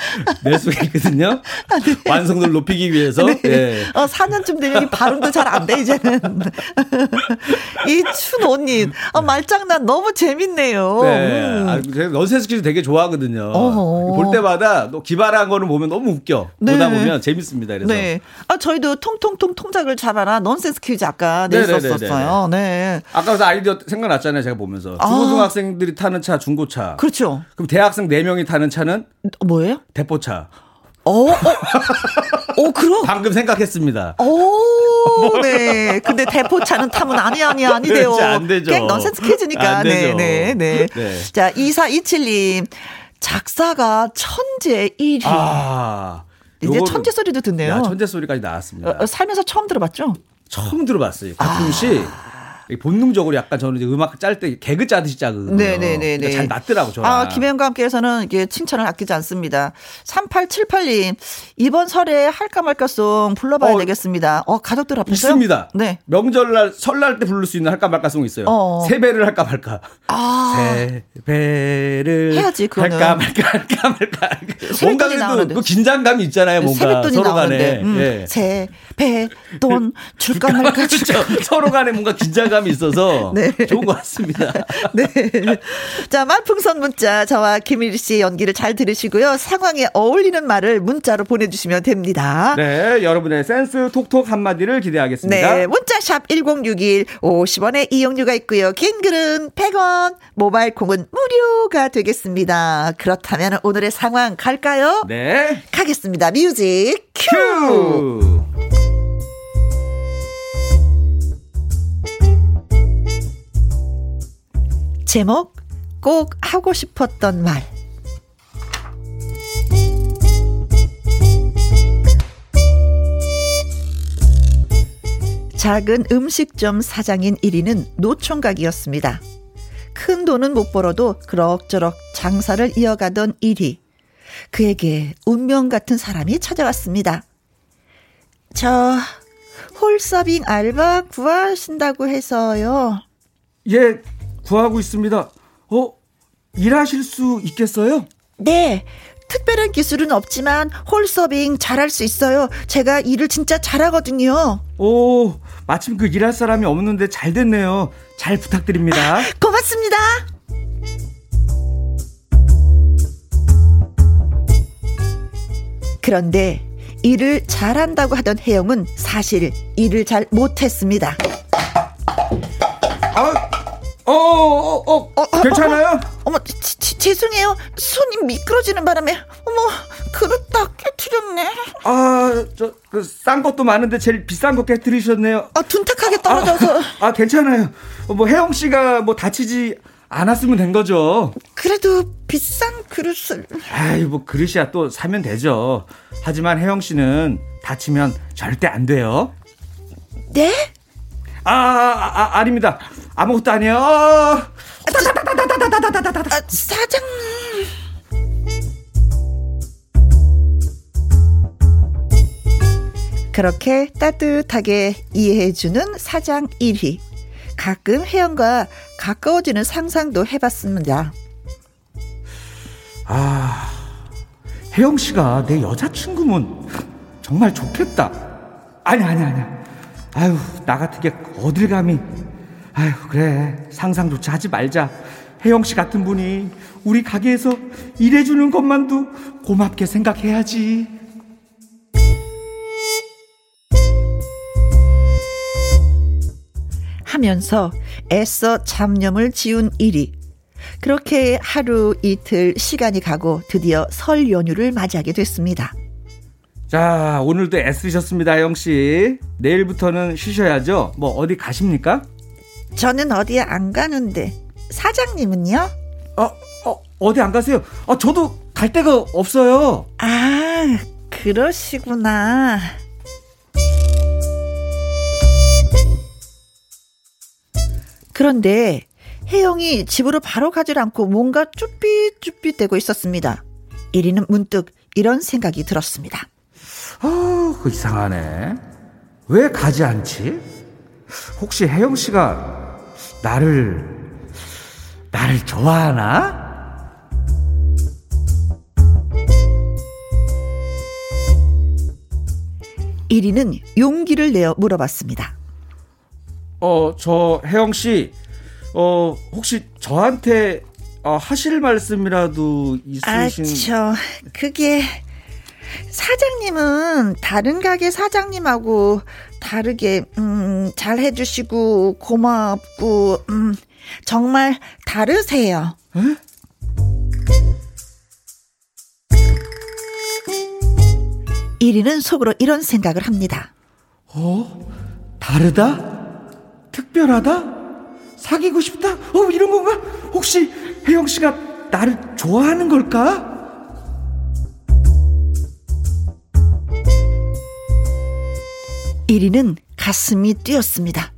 낼 수가 있거든요. 아, 네. 완성도를 높이기 위해서. 네. 네. 어, 4년쯤 되면 이 발음도 잘 안 돼, 이제는. 이춘호님, 어, 말장난 너무 재밌네요. 네. 음. 아, 제가 넌센스 퀴즈 되게 좋아하거든요. 어허. 볼 때마다 또 기발한 거를 보면 너무 웃겨. 네. 보다 보면 재밌습니다. 그래서. 네. 아, 저희도 통통통 통작을 잡아라. 넌센스 퀴즈 아까 냈었었어요. 네. 아까 아이디어 생각났잖아요. 제가 보면서. 아. 중고등학생들이 타는 차 중고차. 그렇죠. 그럼 대학생 4 명이 타는 차는 뭐예요? 대포차. 어, 어, 어, 그럼. 방금 생각했습니다. 오, 네. 근데 대포차는 타면 아니, 아니, 아니 돼요. 안 되죠. 깽 넌센스 퀴즈니까. 네, 네, 네, 네. 자, 2427님. 작사가 천재 1위. 아. 이제 천재 소리도 듣네요. 야, 천재 소리까지 나왔습니다. 어, 살면서 처음 들어봤죠? 처음 들어봤어요. 가끔씩 아. 본능적으로 약간 저는 이제 음악 짤 때 개그 짜듯이 짜거든요. 네네네. 그러니까 잘 맞더라고 저는. 아 김혜영과 함께해서는 이게 칭찬을 아끼지 않습니다. 3878님 이번 설에 할까 말까송 불러봐야 어, 되겠습니다. 어 가족들 앞에서 있습니다. 네. 명절날 설날 때 부를 수 있는 할까 말까송이 있어요. 어. 세배를 할까 말까. 아 세배를 해야지 그거는. 할까 말까 할까 말까. 뭔가 그래도 그 긴장감이 있잖아요. 뭔가 서로 간에 음. 예. 세 배 돈 줄까 말까. 그렇죠. 서로 간에 뭔가 긴장감 감이 있어서 네. 좋은 것 같습니다. 네. 자, 말풍선 문자 저와 김일 씨의 연기를 잘 들으시고요. 상황에 어울리는 말을 문자로 보내주시면 됩니다. 네, 여러분의 센스 톡톡 한마디를 기대하겠습니다. 네, 문자샵 1061 50원의 이용료가 있고요. 긴 글은 100원, 모바일 콩은 무료가 되겠습니다. 그렇다면 오늘의 상황 갈까요? 네. 가겠습니다. 뮤직 큐! 큐! 제목 꼭 하고 싶었던 말 작은 음식점 사장인 1위는 노총각이었습니다. 큰 돈은 못 벌어도 그럭저럭 장사를 이어가던 1위. 그에게 운명 같은 사람이 찾아왔습니다. 저 홀서빙 알바 구하신다고 해서요. 예, 구하고 있습니다. 어? 일하실 수 있겠어요? 네. 특별한 기술은 없지만 홀서빙 잘할 수 있어요. 제가 일을 진짜 잘하거든요. 오, 마침 그 일할 사람이 없는데 잘 됐네요. 잘 부탁드립니다. 아, 고맙습니다. 그런데 일을 잘한다고 하던 혜영은 사실 일을 잘 못했습니다. 아, 어, 어, 어, 어, 어 괜찮아요? 어, 머 죄송해요. 손이 미끄러지는 바람에, 어머, 그릇 다 깨트렸네. 아, 저, 그, 싼 것도 많은데 제일 비싼 거 깨트리셨네요. 아, 둔탁하게 떨어져서. 아, 아, 괜찮아요. 뭐, 혜영 씨가 뭐 다치지 않았으면 된 거죠. 그래도 비싼 그릇을. 아이, 뭐, 그릇이야 또 사면 되죠. 하지만 혜영 씨는 다치면 절대 안 돼요. 네? 아, 아, 아 아닙니다. 아무것도 아니에요. 아, 사장님. 그렇게 따뜻하게 이해해주는 사장 1위. 가끔 혜영과 가까워지는 상상도 해봤습니다. 아, 혜영 씨가 내 여자친구면 정말 좋겠다. 아니, 아니, 아니. 아유, 나 같은 게 어딜 감히. 아유, 그래. 상상조차 하지 말자. 혜영 씨 같은 분이 우리 가게에서 일해주는 것만도 고맙게 생각해야지. 하면서 애써 잡념을 지운 일이 그렇게 하루 이틀 시간이 가고 드디어 설 연휴를 맞이하게 됐습니다. 자, 오늘도 애쓰셨습니다, 혜영 씨. 내일부터는 쉬셔야죠. 뭐 어디 가십니까? 저는 어디 안 가는데 사장님은요? 어, 어 어디 안 가세요? 어, 저도 갈 데가 없어요. 아, 그러시구나. 그런데 혜영이 집으로 바로 가질 않고 뭔가 쭈삣쭈삣대고 있었습니다. 1위는 문득 이런 생각이 들었습니다. 어, 그 이상하네. 왜 가지 않지? 혹시 혜영 씨가 나를 나를 좋아하나? 1위는 용기를 내어 물어봤습니다. 어, 저 혜영 씨, 어, 혹시 저한테 어, 하실 말씀이라도 있으신? 아, 저 그게 사장님은 다른 가게 사장님하고 다르게 음, 잘 해주시고 고맙고 음, 정말 다르세요. 에? 1위는 속으로 이런 생각을 합니다. 어? 다르다? 특별하다? 사귀고 싶다? 어, 이런 건가? 혹시 혜영 씨가 나를 좋아하는 걸까? 1위는 가슴이 뛰었습니다.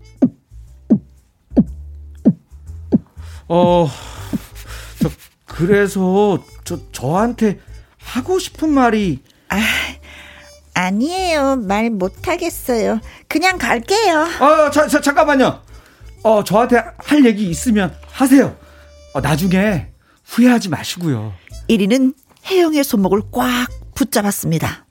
어, 저, 그래서 저, 저한테 하고 싶은 말이. 아, 아니에요. 말 못하겠어요. 그냥 갈게요. 어, 자, 자, 잠깐만요. 어, 저한테 할 얘기 있으면 하세요. 어, 나중에 후회하지 마시고요. 1위는 혜영의 손목을 꽉 붙잡았습니다.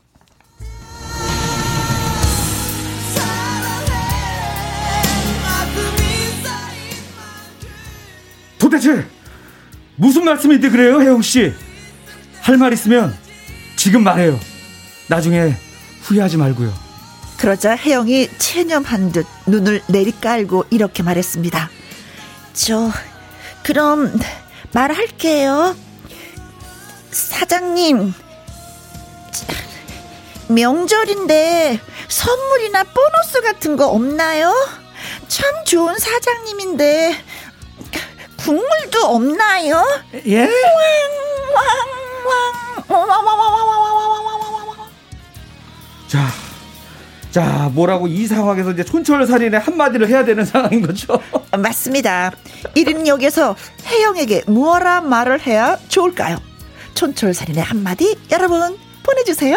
도대체 무슨 말씀인데 그래요, 혜영 씨? 할 말 있으면 지금 말해요. 나중에 후회하지 말고요. 그러자 혜영이 체념한 듯 눈을 내리깔고 이렇게 말했습니다. 저 그럼 말할게요. 사장님 명절인데 선물이나 보너스 같은 거 없나요? 참 좋은 사장님인데 국물도 없나요? 예? 자, 자, 뭐라고 이 상황에서 이제 촌철살인의 한마디를 해야 되는 상황인 거죠? 맞습니다. 이른 역에서 혜영에게 무엇라 말을 해야 좋을까요? 촌철살인의 한마디 여러분 보내주세요.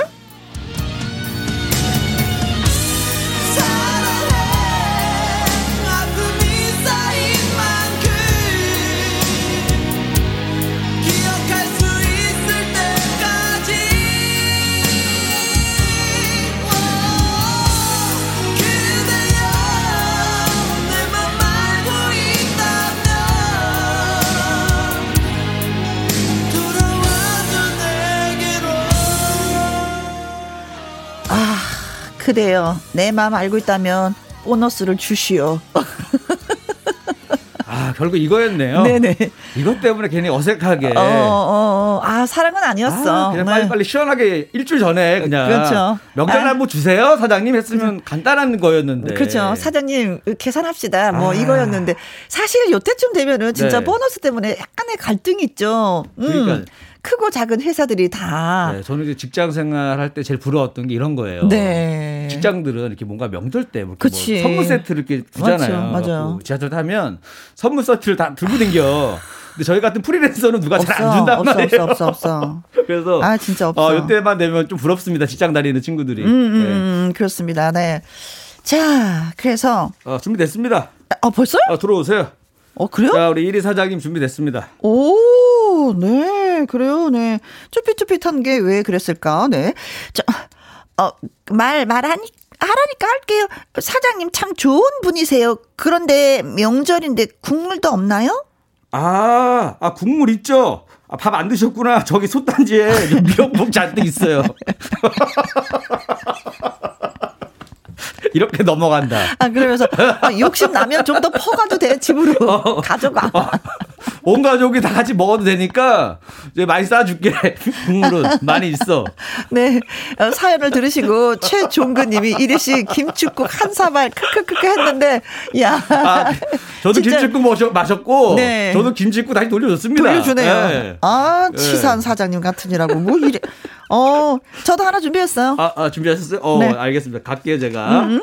그래요. 내 마음 알고 있다면 보너스를 주시오. 아, 결국 이거였네요. 네네. 이것 때문에 괜히 어색하게. 어, 어, 어. 아, 사랑은 아니었어. 아, 그냥 네. 빨리빨리 시원하게 일주일 전에 그냥. 그렇죠. 명절 날뭐 주세요, 사장님 했으면 간단한 거였는데. 그렇죠. 사장님, 계산합시다. 뭐 아. 이거였는데. 사실 요때쯤 되면은 진짜 네. 보너스 때문에 약간의 갈등이 있죠. 음. 그러니까. 크고 작은 회사들이 다. 네, 저는 이제 직장 생활할 때 제일 부러웠던 게 이런 거예요. 네. 직장들은 이렇게 뭔가 명절 때뭐 뭐 선물 세트를 이렇게 주잖아요. 맞죠. 맞아. 지하철 타면 선물 세트를 다 들고 댕겨. 근데 저희 같은 프리랜서는 누가 잘 안 준단 없어, 말이에요. 없어, 없어, 없어. 그래서 아 진짜 없어. 어, 이때만 되면 좀 부럽습니다. 직장 다니는 친구들이. 음, 음, 네. 음, 그렇습니다. 네. 자, 그래서 어, 준비됐습니다. 아, 벌써? 어, 들어오세요. 어, 그래요? 자, 우리 1위 사장님 준비됐습니다. 오, 네. 네, 그래요. 네. 쭈삣쭈삣한 게 왜 그랬을까? 네. 자, 어, 말, 말하니, 하라니까 할게요. 사장님 참 좋은 분이세요. 그런데 명절인데 국물도 없나요? 아, 아, 국물 있죠? 아, 밥 안 드셨구나. 저기 솥단지에 미역국 잔뜩 있어요. 이렇게 넘어간다. 아, 그러면서 아, 욕심 나면 좀 더 퍼가도 돼. 집으로 어, 가져가. 어, 온 가족이 다 같이 먹어도 되니까 이제 많이 싸줄게. 국물은 많이 있어. 네. 어, 사연을 들으시고 최종근 님이 이리 씨 김치국 한 사발 크크크크 했는데 야. 아, 저도 김치국 마셨, 마셨고 네. 저도 김치국 다시 돌려줬습니다. 돌려주네요. 네. 아 치산 사장님 같으니라고 뭐 이래. 어 저도 하나 준비했어요. 아, 아 준비하셨어요? 어 네. 알겠습니다. 갈게요 제가. 음.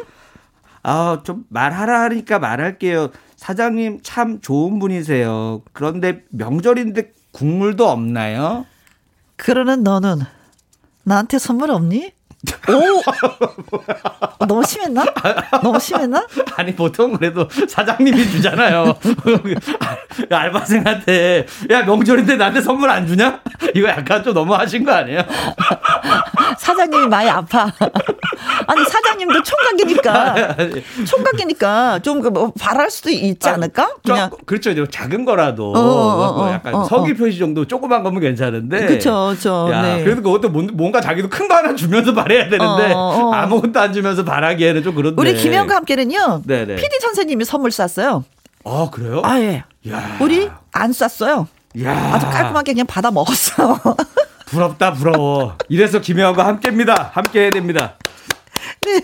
아, 좀 말하라 하니까 말할게요. 사장님 참 좋은 분이세요. 그런데 명절인데 국물도 없나요? 그러는 너는 나한테 선물 없니? 오! 너무 심했나? 너무 심했나? 아니, 보통 그래도 사장님이 주잖아요. 알바생한테, 야, 명절인데 나한테 선물 안 주냐? 이거 약간 좀 너무 하신 거 아니에요? 사장님이 많이 아파. 아니, 사장님도 총각이니까. 총각이니까 좀뭐 바랄 수도 있지 않을까? 그냥. 그렇죠. 작은 거라도. 어, 어, 뭐 어, 약간 어, 서기 어. 표시 정도 조그만 거면 괜찮은데. 그렇죠. 저, 네. 그래도 그것도 뭔가 자기도 큰 거 하나 주면서 말 잘해야 되는데 어, 어, 어. 아무것도 안 주면서 바라기에는 좀 그런데. 우리 김영과 함께는요. 네네. PD 선생님이 선물 쐈어요. 아 그래요? 아 예. 야. 우리 안 쐈어요. 야. 아주 깔끔하게 그냥 받아 먹었어. 부럽다 부러워. 이래서 김혜영과 함께입니다. 함께해야 됩니다. 네.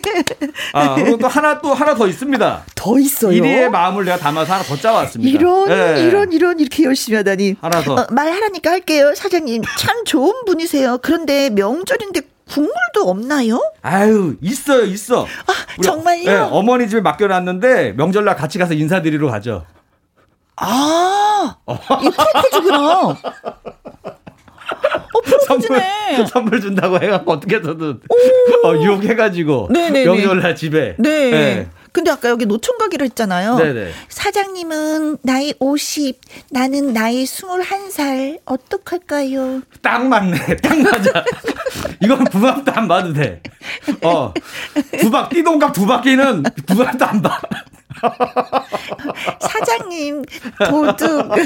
아, 그리고 또 하나 또 하나 더 있습니다. 더 있어요. 1위의 마음을 내가 담아서 하나 더 짜왔습니다. 이런 네. 이런 이런 이렇게 열심히 하다니. 하나 더. 어, 말하라니까 할게요. 사장님 참 좋은 분이세요. 그런데 명절인데 국물도 없나요? 아유, 있어요, 있어. 아, 정말요? 네, 어머니 집에 맡겨놨는데 명절날 같이 가서 인사드리러 가죠. 아, 어. 이 프로포즈구나. 어, 프로포즈네. 선물, 선물 준다고 해갖고 어떻게 해서든 어, 유혹해가지고 네네네. 명절날 집에. 네. 네. 근데 아까 여기 노총각이라 했잖아요. 네네. 사장님은 나이 50, 나는 나이 21살. 어떡할까요? 딱 맞네. 딱 맞아. 이건 부합도 안 봐도 돼. 어. 두 바, 띠동갑 두 바퀴는 부합도 안 봐. 사장님 도둑.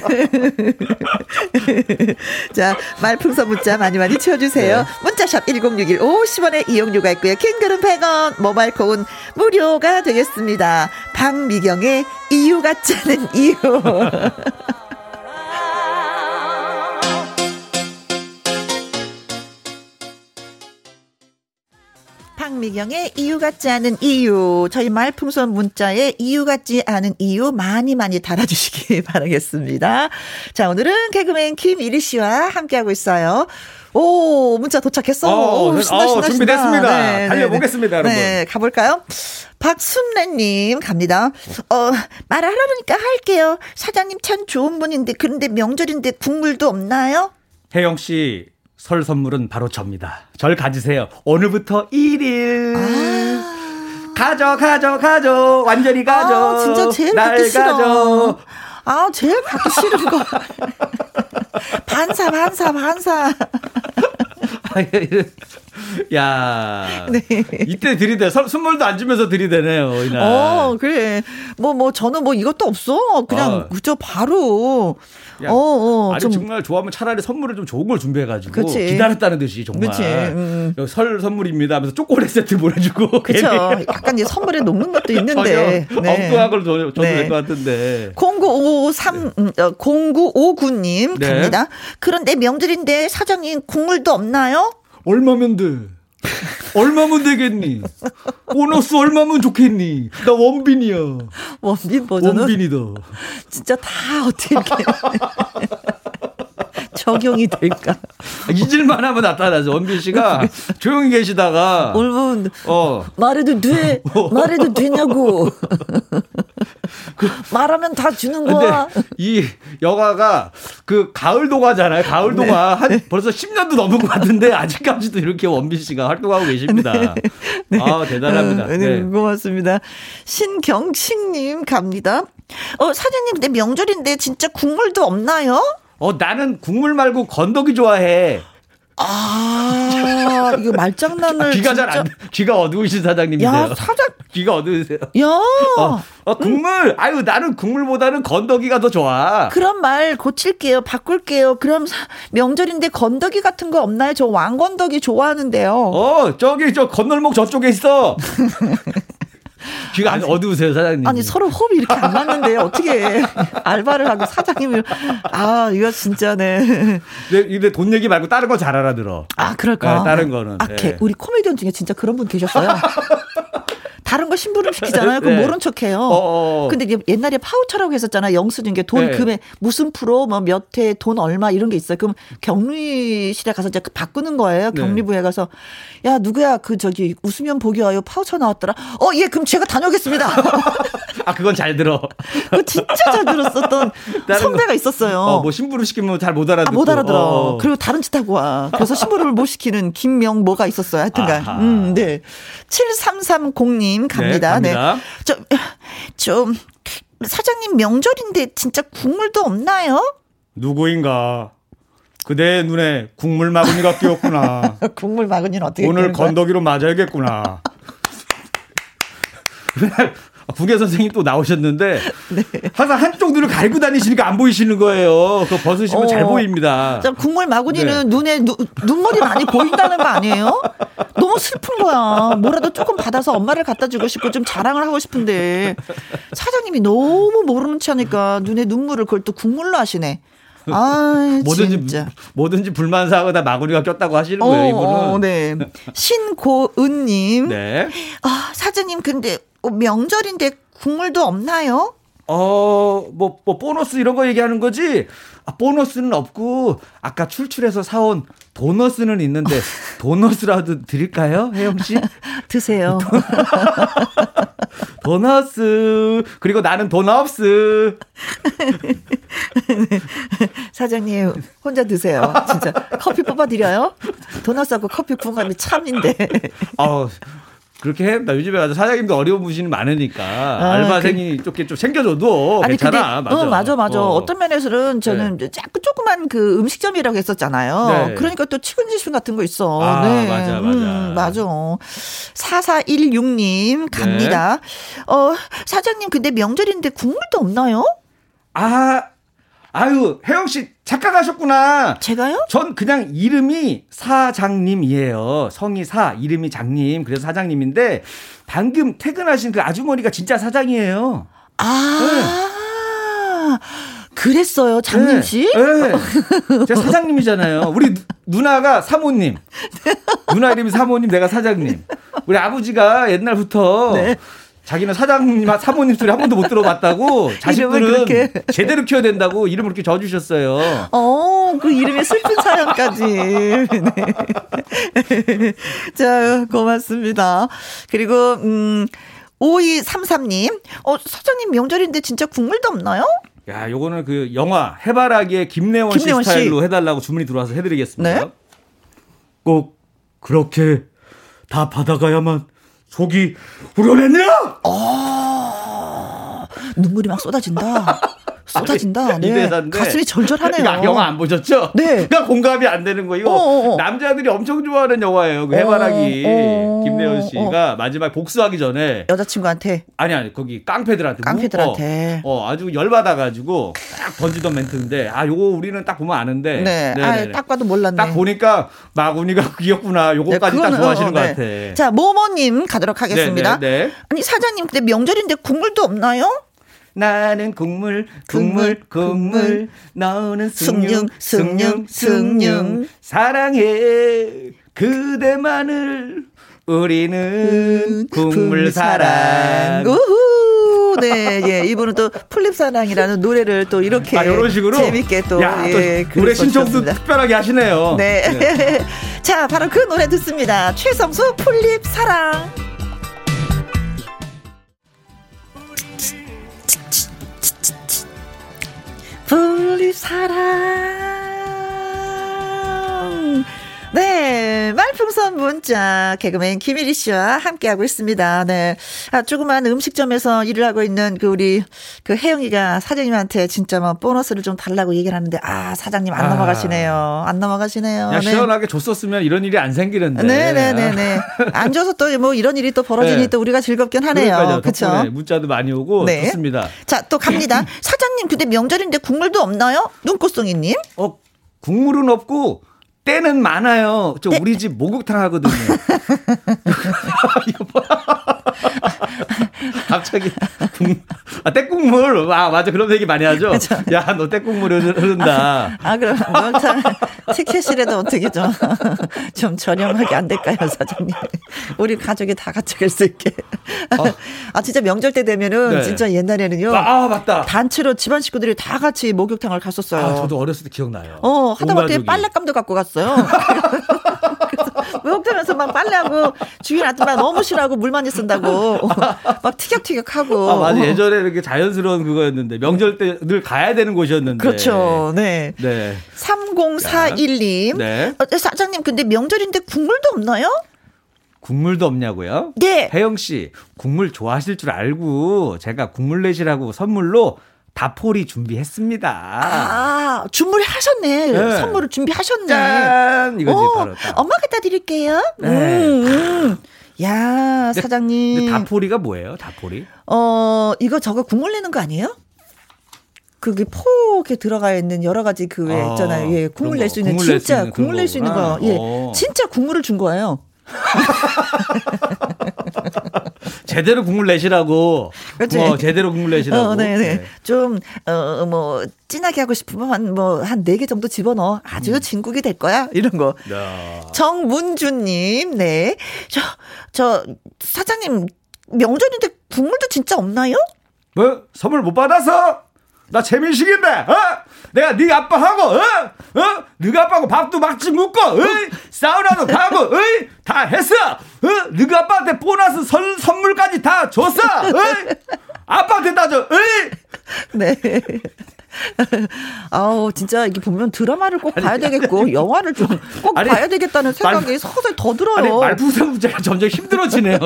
자 말풍선 문자 많이 많이 채워주세요. 네. 문자샵 1061 50원의 이용료가 있고요. 킹글은 100원 모바일 콩은 무료가 되겠습니다. 박미경의 이유 같지 않은 이유. 박미경의 이유 같지 않은 이유. 저희 말풍선 문자에 이유 같지 않은 이유 많이 많이 달아주시기 바라겠습니다. 자, 오늘은 개그맨 김이리 씨와 함께하고 있어요. 오, 문자 도착했어. 어, 오, 신나, 신나, 어, 준비됐습니다. 네, 네 달려보겠습니다, 네, 여러분. 네, 가볼까요? 박순래님 갑니다. 어, 말하라니까 할게요. 사장님 참 좋은 분인데, 그런데 명절인데 국물도 없나요? 혜영 씨, 설 선물은 바로 접니다. 절 가지세요. 오늘부터 1일. 아. 가져, 가져, 가져. 완전히 가져. 아, 진짜 제일 날. 가져. 아, 제일 갖기 싫은 거. 반사, 반사, 반사. 야. 네. 이때 들이대. 선물도 안 주면서 들이대네요, 이날. 어, 그래. 뭐, 뭐, 저는 뭐 이것도 없어. 그냥, 어. 그저 바로. 어, 어, 아니 좀. 정말 좋아하면 차라리 선물을 좀 좋은 걸 준비해가지고 그치. 기다렸다는 듯이 정말 음. 설 선물입니다 하면서 초콜릿 세트 보내주고 그렇죠. 약간 이제 선물에 녹는 것도 있는데 네. 엉뚱한 걸 줘도 네. 될것 같은데 0953 0959님 네. 갑니다. 그런데 명절인데 사장님 국물도 없나요? 얼마면 돼? 얼마면 되겠니? 보너스 얼마면 좋겠니? 나 원빈이야. 원빈 버전은 원빈이다. 진짜 다 어떻게 적용이 될까? 잊을만 하면 나타나죠. 원빈 씨가 조용히 계시다가 얼른 어. 말해도 돼. 어. 말해도 되냐고. 그, 말하면 다 주는 거야. 이 영화가 그 가을 동화잖아요. 가을 동화 네. 한 네. 벌써 10년도 넘은 것 같은데 아직까지도 이렇게 원빈 씨가 활동하고 계십니다. 네. 네. 아 대단합니다. 어, 네, 네. 고맙습니다. 신경식님 갑니다. 어 사장님 근데 명절인데 진짜 국물도 없나요? 어, 나는 국물 말고 건더기 좋아해. 아, 이거 말장난을. 귀가 잘 안, 귀가 어두우신 사장님이세요. 야, 사장. 귀가 어두우세요. 야. 어, 어 국물. 음. 아유, 나는 국물보다는 건더기가 더 좋아. 그런 말 고칠게요. 바꿀게요. 그럼 명절인데 건더기 같은 거 없나요? 저 왕건더기 좋아하는데요. 어, 저기, 저 건널목 저쪽에 있어. 귀가 아니, 어두우세요, 사장님. 아니, 서로 호흡이 이렇게 안 맞는데, 어떻게 알바를 하고 사장님을. 아, 이거 진짜네. 근데, 근데 돈 얘기 말고 다른 거 잘 알아들어. 아, 그럴까? 네, 다른 거는. 아, 네. 우리 코미디언 중에 진짜 그런 분 계셨어요. 다른 거 심부름 시키잖아요. 그럼 네. 모른 척해요. 어, 어, 어. 근데 옛날에 파우처라고 했었잖아. 영수증 게돈 네. 금액 무슨 프로 뭐 몇 회 돈 얼마 이런 게 있어요. 그럼 격리실에 가서 이제 그 바꾸는 거예요. 네. 격리부에 가서 야 누구야 그 저기 웃으면 보기 와요 파우처 나왔더라. 어 예 그럼 제가 다녀오겠습니다. 아 그건 잘 들어. 그 진짜 잘 들었었던 선배가 거. 있었어요. 어 뭐 심부름 시키면 잘 못 알아듣고. 아, 못 알아들어. 어. 그리고 다른 짓 하고 와. 그래서 심부름을 못 시키는 김명모가 있었어요. 하여튼간. 음 네. 7330님 사장님 갑니다. 네. 갑니다. 네. 저, 좀, 사장님 명절인데 진짜 국물도 없나요? 누구인가? 그대 눈에 국물 마구니가 끼었구나. 국물 마구니는 어떻게 오늘 건더기로 맞아야겠구나. 국외 선생님 또 나오셨는데 네. 항상 한쪽 눈을 가리고 다니시니까 안 보이시는 거예요. 그거 벗으시면 어. 잘 보입니다. 국물 마구니는 네. 눈에 누, 눈물이 많이 보인다는 거 아니에요? 너무 슬픈 거야. 뭐라도 조금 받아서 엄마를 갖다 주고 싶고 좀 자랑을 하고 싶은데 사장님이 너무 모르는 체하니까 눈에 눈물을 그걸 또 국물로 하시네. 아, 뭐든지 진짜. 뭐든지 불만 사고다 마구니가 꼈다고 하시는 거예요, 어, 이분은. 어, 네. 신고은 님. 네. 아, 사장님 근데 어, 명절인데 국물도 없나요? 어, 뭐, 뭐, 보너스 이런 거 얘기하는 거지? 아, 보너스는 없고, 아까 출출해서 사온 도너스는 있는데, 도너스라도 드릴까요? 혜영씨? 드세요. 도너스. 그리고 나는 도너스. 사장님, 혼자 드세요. 진짜. 커피 뽑아드려요? 도너스하고 커피 궁합이 참인데. 아 그렇게 해. 나 요즘에 가서 사장님도 어려운 분이 많으니까 아, 알바생이 그, 좀 챙겨줘도 아니, 괜찮아. 근데, 맞아. 어, 맞아, 맞아. 어. 떤 면에서는 저는 네. 자꾸 조그만 그 음식점이라고 했었잖아요. 네. 그러니까 또 치근지순 같은 거 있어. 아, 네. 맞아, 맞아. 음, 맞아. 4416님 갑니다. 네. 어, 사장님 근데 명절인데 국물도 없나요? 아, 아유, 혜영 씨 착각하셨구나. 제가요? 전 그냥 이름이 사장님이에요. 성이 사, 이름이 장님. 그래서 사장님인데 방금 퇴근하신 그 아주머니가 진짜 사장이에요. 아. 네. 그랬어요, 장님 씨? 네, 네. 제가 사장님이잖아요. 우리 누나가 사모님. 누나 이름이 사모님, 내가 사장님. 우리 아버지가 옛날부터 네. 자기는 사장님, 사모님 소리 한 번도 못 들어봤다고 자식들은 제대로 키워야 된다고 이름을 그렇게 져주셨어요. 어, 그 이름의 슬픈 사연까지. 네. 자, 고맙습니다. 그리고, 음, 5233님, 어, 사장님 명절인데 진짜 국물도 없나요? 야, 요거는 그 영화 해바라기의 김래원, 김래원 씨 스타일로 씨. 해달라고 주문이 들어와서 해드리겠습니다. 네? 꼭 그렇게 다 받아가야만 속이 후련했냐? 아, 눈물이 막 쏟아진다. 쏟아진다. 네. 가슴이 절절하네요. 야, 영화 안 보셨죠? 네. 그러니까 공감이 안 되는 거. 이거 어어어. 어. 남자들이 엄청 좋아하는 영화예요. 그 해바라기 어어. 김대현 씨가 마지막 복수하기 전에 여자친구한테 아니 아니 거기 깡패들한테 깡패들한테 어, 어 아주 열받아 가지고 딱 던지던 멘트인데 아 요거 우리는 딱 보면 아는데 네. 아, 딱 봐도 몰랐네. 딱 보니까 마구니가 귀엽구나. 요거까지 네, 딱 좋아하시는 어, 것 네. 같아. 자 모모님 가도록 하겠습니다. 네, 네. 아니 사장님 근데 명절인데 국물도 없나요? 나는 국물, 국물, 국물. 너는 숭늉, 숭늉, 숭늉. 사랑해 그대만을. 우리는 국물 사랑. 우후. 네, 예. 이분은 또 풀잎사랑이라는 노래를 또 이렇게 아, 이런 식으로 재밌게 또 야, 예, 노래 신청도 특별하게 하시네요. 네. 네. 자, 바로 그 노래 듣습니다. 최성수 풀잎사랑. 분리 사랑 네, 말풍선 문자 개그맨 김일희 씨와 함께하고 있습니다. 네, 아, 조그만 음식점에서 일을 하고 있는 그 우리 그 혜영이가 사장님한테 진짜 뭐 보너스를 좀 달라고 얘기를 하는데 아 사장님 안 아. 넘어가시네요. 안 넘어가시네요. 네. 시원하게 줬었으면 이런 일이 안 생기는데. 네네네네. 네, 네, 네. 안 줘서 또 뭐 이런 일이 또 벌어지니 네. 또 우리가 즐겁긴 하네요. 그렇죠. 문자도 많이 오고 네. 좋습니다. 자, 또 갑니다. 사 장님 근데 명절인데 국물도 없나요? 눈꽃송이님. 어, 국물은 없고 때는 많아요. 저 네. 우리 집 목욕탕 하거든요. 이거 봐. 갑자기 아 떼국물 아 맞아 그런 얘기 많이 하죠. 야너 떼국물 흐른다. 아, 아 그럼 목욕탕 티켓이라도 어떻게 좀 좀 저렴하게 안 될까요 사장님? 우리 가족이 다 같이 갈 수 있게. 어. 아 진짜 명절 때 되면은 네. 진짜 옛날에는요. 아, 아, 맞다. 단체로 집안 식구들이 다 같이 목욕탕을 갔었어요. 아, 저도 어렸을 때 기억나요. 어 하다못해 빨랫감도 갖고 갔어요. 목욕탕에서 막 빨래하고 주인 아줌마 너무 싫어하고 물 많이 쓴다고 막 티격태격하고. 아 맞아 예전에 이렇게 자연스러운 그거였는데 명절 때 늘 가야 되는 곳이었는데. 그렇죠. 네. 네. 3041님. 네. 어, 사장님 근데 명절인데 국물도 없나요? 국물도 없냐고요? 네. 혜영 씨, 국물 좋아하실 줄 알고 제가 국물 내시라고 선물로 다포리 준비했습니다. 아, 주문하셨네. 네. 선물을 준비하셨네. 짠! 이거지, 오, 바로 딱. 엄마 갖다 드릴게요. 네. 음, 음. 야, 사장님. 다포리가 뭐예요, 다포리? 어, 이거 저거 국물 내는 거 아니에요? 그게 포에 들어가 있는 여러 가지 그왜 아, 있잖아요. 예, 국물 낼 수 있는 진짜 국물 낼 수 있는 거. 예. 어. 진짜 국물을 준 거예요. 제대로 국물 내시라고. 그렇지. 뭐 제대로 국물 내시라고. 어, 네네. 네. 좀, 어, 뭐, 진하게 하고 싶으면 한, 뭐, 한 네 개 정도 집어넣어. 아주 음. 진국이 될 거야. 이런 거. 야. 정문주님, 네. 저, 저, 사장님, 명절인데 국물도 진짜 없나요? 뭐, 선물 못 받아서? 나 재민식인데, 어? 내가 네 아빠하고, 어? 어? 네 아빠하고 밥도 막지 묻고, 어? 사우나도 가고, 어? 다 했어! 어? 네 아빠한테 보너스 선, 선물까지 다 줬어! 어? 아빠한테 따져, 어? 네. 아우 진짜 이게 보면 드라마를 꼭 아니, 봐야 되겠고 영화를 좀 꼭 봐야 되겠다는 생각이 말, 서서히 더 들어요. 아니, 말풍선 문제가 점점 힘들어지네요.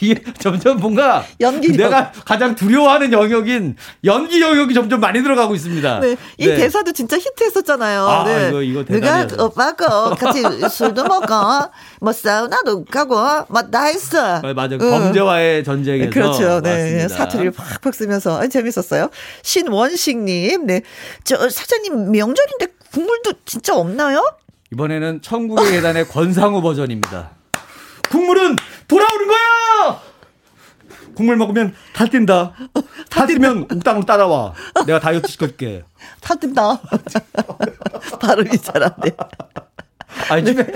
이게 점점 뭔가 연기 내가 가장 두려워하는 영역인 연기 영역이 점점 많이 들어가고 있습니다. 네, 이 네. 대사도 진짜 히트했었잖아요. 아, 네. 이거 이거 누가 오빠가 같이 술도 먹어, 뭐 사우나도 가고, 뭐다 했어. 맞아, 응. 범죄와의 전쟁에서 그렇죠. 네, 사투리를 팍팍 쓰면서 아, 재밌었어요. 신원식님, 네. 저 사장님 명절인데 국물도 진짜 없나요? 이번에는 천국의 계단의 권상우 버전입니다. 국물은 돌아오는 거야! 국물 먹으면 다 뛴다. 다 뛰면 옥당으로 따라와. 내가 다이어트 시켜줄게. 다 뛴다. 발음이 잘안 돼. 아, 요즘에,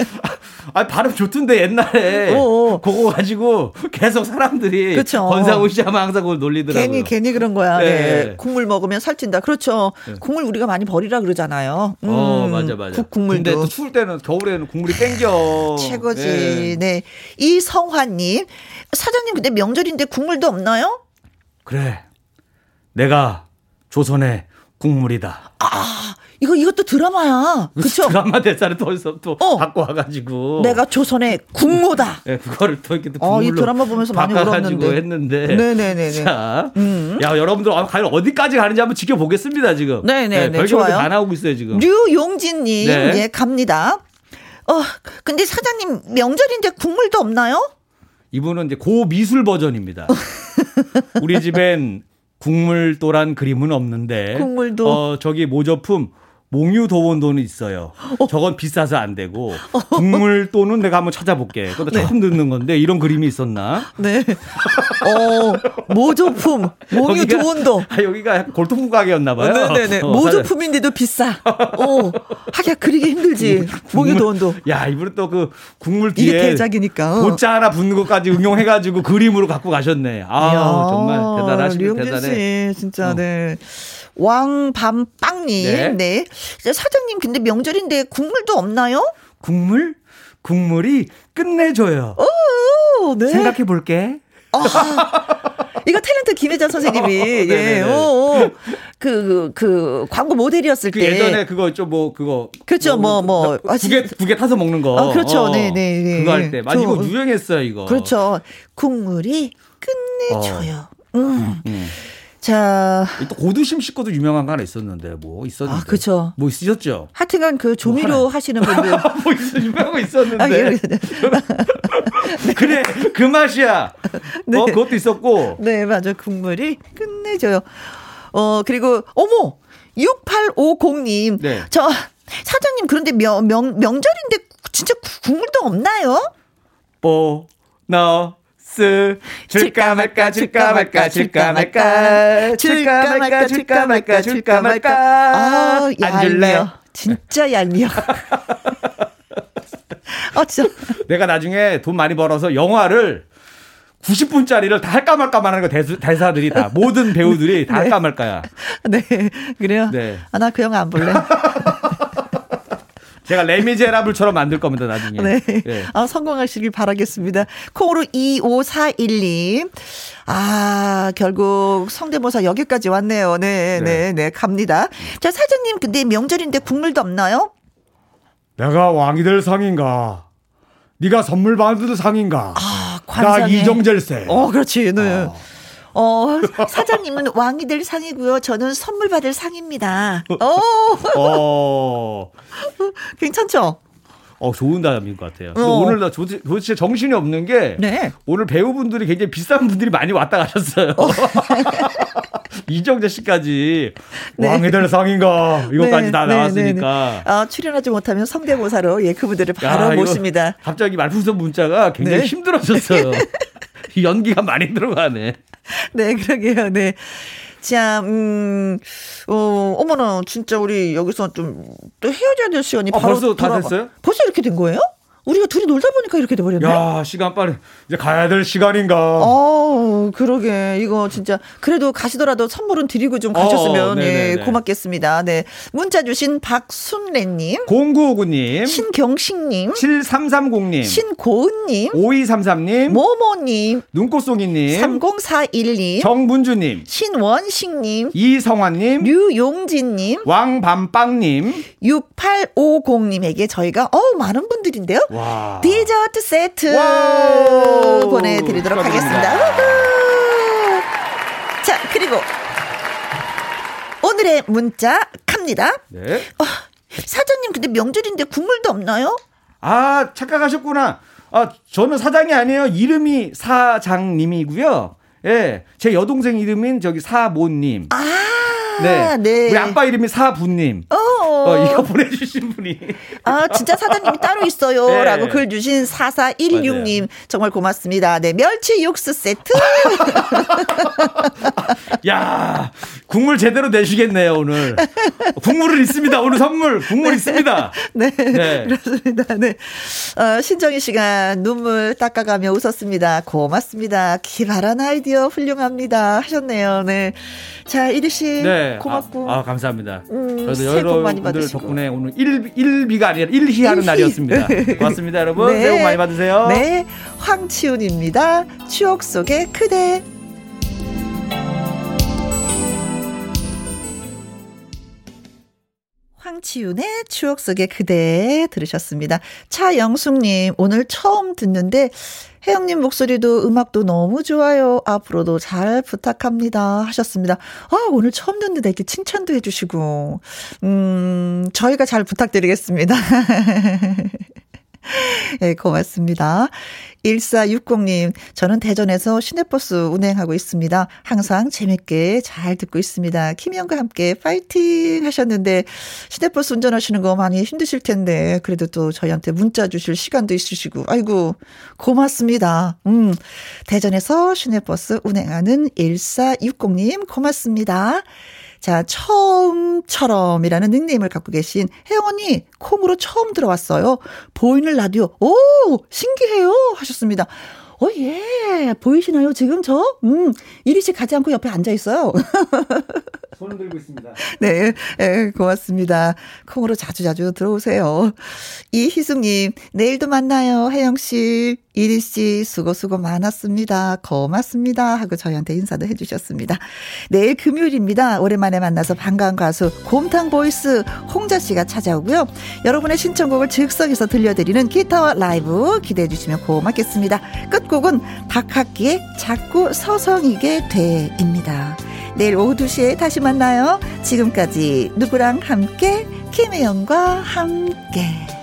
아, 발음 좋던데, 옛날에. 어어. 어. 그거 가지고 계속 사람들이. 그쵸. 권상우 씨 하면 항상 그걸 놀리더라고요. 괜히, 괜히 그런 거야. 네. 네. 국물 먹으면 살찐다. 그렇죠. 네. 국물 우리가 많이 버리라 그러잖아요. 음, 어, 맞아, 맞아. 국, 국물도. 근데 또 추울 때는, 겨울에는 국물이 땡겨. 최고지. 네. 네. 이성환님. 사장님, 근데 명절인데 국물도 없나요? 그래. 내가 조선의 국물이다. 아, 이거 이것도 드라마야. 그쵸? 드라마 대사를 또 어디서 또 어. 갖고 와가지고 내가 조선의 국모다. 네, 그거를 또 이렇게 또 어, 이 드라마 보면서 많이 울었는데 했는데. 네네네. 자, 음. 야 여러분들 과연 어디까지 가는지 한번 지켜보겠습니다 지금. 네네네. 네, 좋아요. 다 나오고 있어요 지금. 류용진님, 네. 예 갑니다. 어, 근데 사장님 명절인데 국물도 없나요? 이분은 이제 고미술 버전입니다. 우리 집엔 국물도란 그림은 없는데 국물도 어 저기 모조품 몽유 도원도는 있어요. 어. 저건 비싸서 안 되고 국물도는 내가 한번 찾아볼게. 그것도 네. 처음 듣는 건데 이런 그림이 있었나? 네. 어 모조품 몽유 도원도. 아, 여기가 골동품 가게였나 봐요. 네네네. 어, 모조품인데도 비싸. 어 하기야 그리기 힘들지. 몽유 도원도. 야 이분은 또 그 국물 뒤에 이게 대작이니까. 고자 하나 붙는 것까지 응용해가지고 그림으로 갖고 가셨네. 아 정말 대단하시네. 대단해. 씨, 진짜 어. 네. 왕밤빵님. 네. 네. 사장님, 근데 명절인데 국물도 없나요? 국물? 국물이 끝내줘요. 오, 네. 생각해 볼게. 아, 이거 탤런트 김혜자 선생님이 예, 오, 오. 그, 그, 광고 모델이었을 그 때. 예전에 그거 좀 뭐, 그거. 그렇죠, 뭐, 뭐. 뭐 국에, 국에 타서 먹는 거. 아, 그렇죠, 어, 네, 네, 네. 그거 할 때. 맞아, 이거 유행했어요, 이거. 그렇죠. 국물이 끝내줘요. 어. 음. 음. 자. 또 고두심 씻고도 유명한 거 하나 있었는데, 뭐, 있었는데. 아, 그죠. 뭐 있었죠? 하여튼간 그 조미료 뭐 하시는 분들. 뭐 있어, 유명한 거 있었는데. 아, 예. 네. 그래, 그 맛이야. 네. 어, 그것도 있었고. 네, 맞아. 국물이 끝내줘요. 어, 그리고, 어머! 6850님. 네. 저, 사장님, 그런데 명, 명, 명절인데 진짜 국물도 없나요? 뽀, 너, 스 줄까 말까 줄까 말까 줄까 말까 줄까 말까 줄까 말까 줄까 말까 아, 안 줄래 진짜 얄미워 어 진짜 내가 나중에 돈 많이 벌어서 영화를 90분짜리를 다 할까 말까만 하는 거 대수, 대사들이 다 모든 배우들이 다 네. 할까 말까야. 네. 그래요? 네. 아, 나 그 영화 안 볼래. 제가 레미제라블처럼 만들 겁니다, 나중에. 네. 네. 아, 성공하시길 바라겠습니다. 콩으로 2541님. 아, 결국 성대모사 여기까지 왔네요. 네, 네, 네, 네, 갑니다. 자, 사장님, 근데 명절인데 국물도 없나요? 내가 왕이 될 상인가? 네가 선물 받을 상인가? 아, 관상에. 나 이정젤세. 어, 그렇지. 네. 어. 어, 사장님은 왕이 될 상이고요. 저는 선물 받을 상입니다. 어. 어. 괜찮죠? 어, 좋은 답인 것 같아요. 어. 오늘 나 도대체 정신이 없는 게 네. 오늘 배우분들이 굉장히 비싼 분들이 많이 왔다 가셨어요. 어. 이정재 씨까지 네. 왕이 될 상인가 이것까지 네. 다 네, 네, 나왔으니까. 네, 아, 출연하지 못하면 성대모사로 예 그분들을 바로 야, 모십니다. 갑자기 말풍선 문자가 굉장히 힘들어졌어요. 연기가 많이 들어가네. 네, 그러게요. 네. 자, 음, 어, 어머나, 진짜 우리 여기서 좀 또 헤어져야 될 시간이 아, 바로 벌써 다 됐어요? 벌써 이렇게 된 거예요? 우리가 둘이 놀다 보니까 이렇게 돼버렸네. 야, 시간 빨리. 이제 가야 될 시간인가. 어, 그러게. 이거 진짜. 그래도 가시더라도 선물은 드리고 좀 가셨으면, 어, 예, 고맙겠습니다. 네. 문자 주신 박순래님. 0959님. 신경식님. 7330님. 신고은님. 5233님. 모모님. 눈꽃송이님. 3041님. 정문주님. 신원식님. 이성환님. 류용진님. 왕밤빵님. 6850님에게 저희가, 어우, 많은 분들인데요. 와. 디저트 세트 보내드리도록 하겠습니다. 자, 그리고 오늘의 문자 갑니다. 네. 어, 사장님, 근데 명절인데 국물도 없나요? 아, 착각하셨구나. 아, 저는 사장이 아니에요. 이름이 사장님이고요. 예, 제 여동생 이름인 저기 사모님. 아, 네. 네. 우리 아빠 이름이 사부님. 어, 어, 이거 보내주신 분이. 아, 진짜 사장님이 따로 있어요. 네. 라고 글 주신 4416님. 맞아요. 정말 고맙습니다. 네, 멸치 육수 세트. 야 국물 제대로 내시겠네요, 오늘. 국물은 있습니다. 오늘 선물, 국물 네. 있습니다. 네. 네. 그렇습니다. 네. 어, 신정희 씨가 눈물 닦아가며 웃었습니다. 고맙습니다. 기발한 아이디어 훌륭합니다. 하셨네요. 네. 자, 이리 씨. 네. 고맙고. 아, 아 감사합니다. 음, 저도 여러분들 덕분에 오늘 1, 1비가 아니라 1희 하는 날이었습니다. 고맙습니다, 여러분. 네. 새해 복 많이 받으세요. 네. 황치훈입니다. 추억 속의 그대. 황치윤의 추억 속의 그대 들으셨습니다. 차영숙님, 오늘 처음 듣는데, 혜영님 목소리도 음악도 너무 좋아요. 앞으로도 잘 부탁합니다. 하셨습니다. 아, 오늘 처음 듣는데 이렇게 칭찬도 해주시고, 음, 저희가 잘 부탁드리겠습니다. 예, 네, 고맙습니다. 1460님, 저는 대전에서 시내버스 운행하고 있습니다. 항상 재밌게 잘 듣고 있습니다. 김희영과 함께 파이팅 하셨는데, 시내버스 운전하시는 거 많이 힘드실 텐데, 그래도 또 저희한테 문자 주실 시간도 있으시고, 아이고, 고맙습니다. 음, 대전에서 시내버스 운행하는 1460님, 고맙습니다. 자, 처음처럼이라는 닉네임을 갖고 계신 혜영 언니, 콩으로 처음 들어왔어요. 보이는 라디오, 오! 신기해요! 하셨습니다. 어, 예. 보이시나요, 지금 저? 음, 이리 씨 가지 않고 옆에 앉아 있어요. 손을 들고 있습니다. 네, 네, 고맙습니다. 콩으로 자주자주 들어오세요. 이희숙님, 내일도 만나요. 혜영씨, 이리씨, 수고 수고 많았습니다. 고맙습니다. 하고 저희한테 인사도 해주셨습니다. 내일 금요일입니다. 오랜만에 만나서 반가운 가수 곰탕 보이스 홍자씨가 찾아오고요. 여러분의 신청곡을 즉석에서 들려드리는 기타와 라이브 기대해 주시면 고맙겠습니다. 끝곡은 박학기의 자꾸 서성이게 돼입니다. 내일 오후 2시에 다시 만나요. 지금까지 누구랑 함께 김혜영과 함께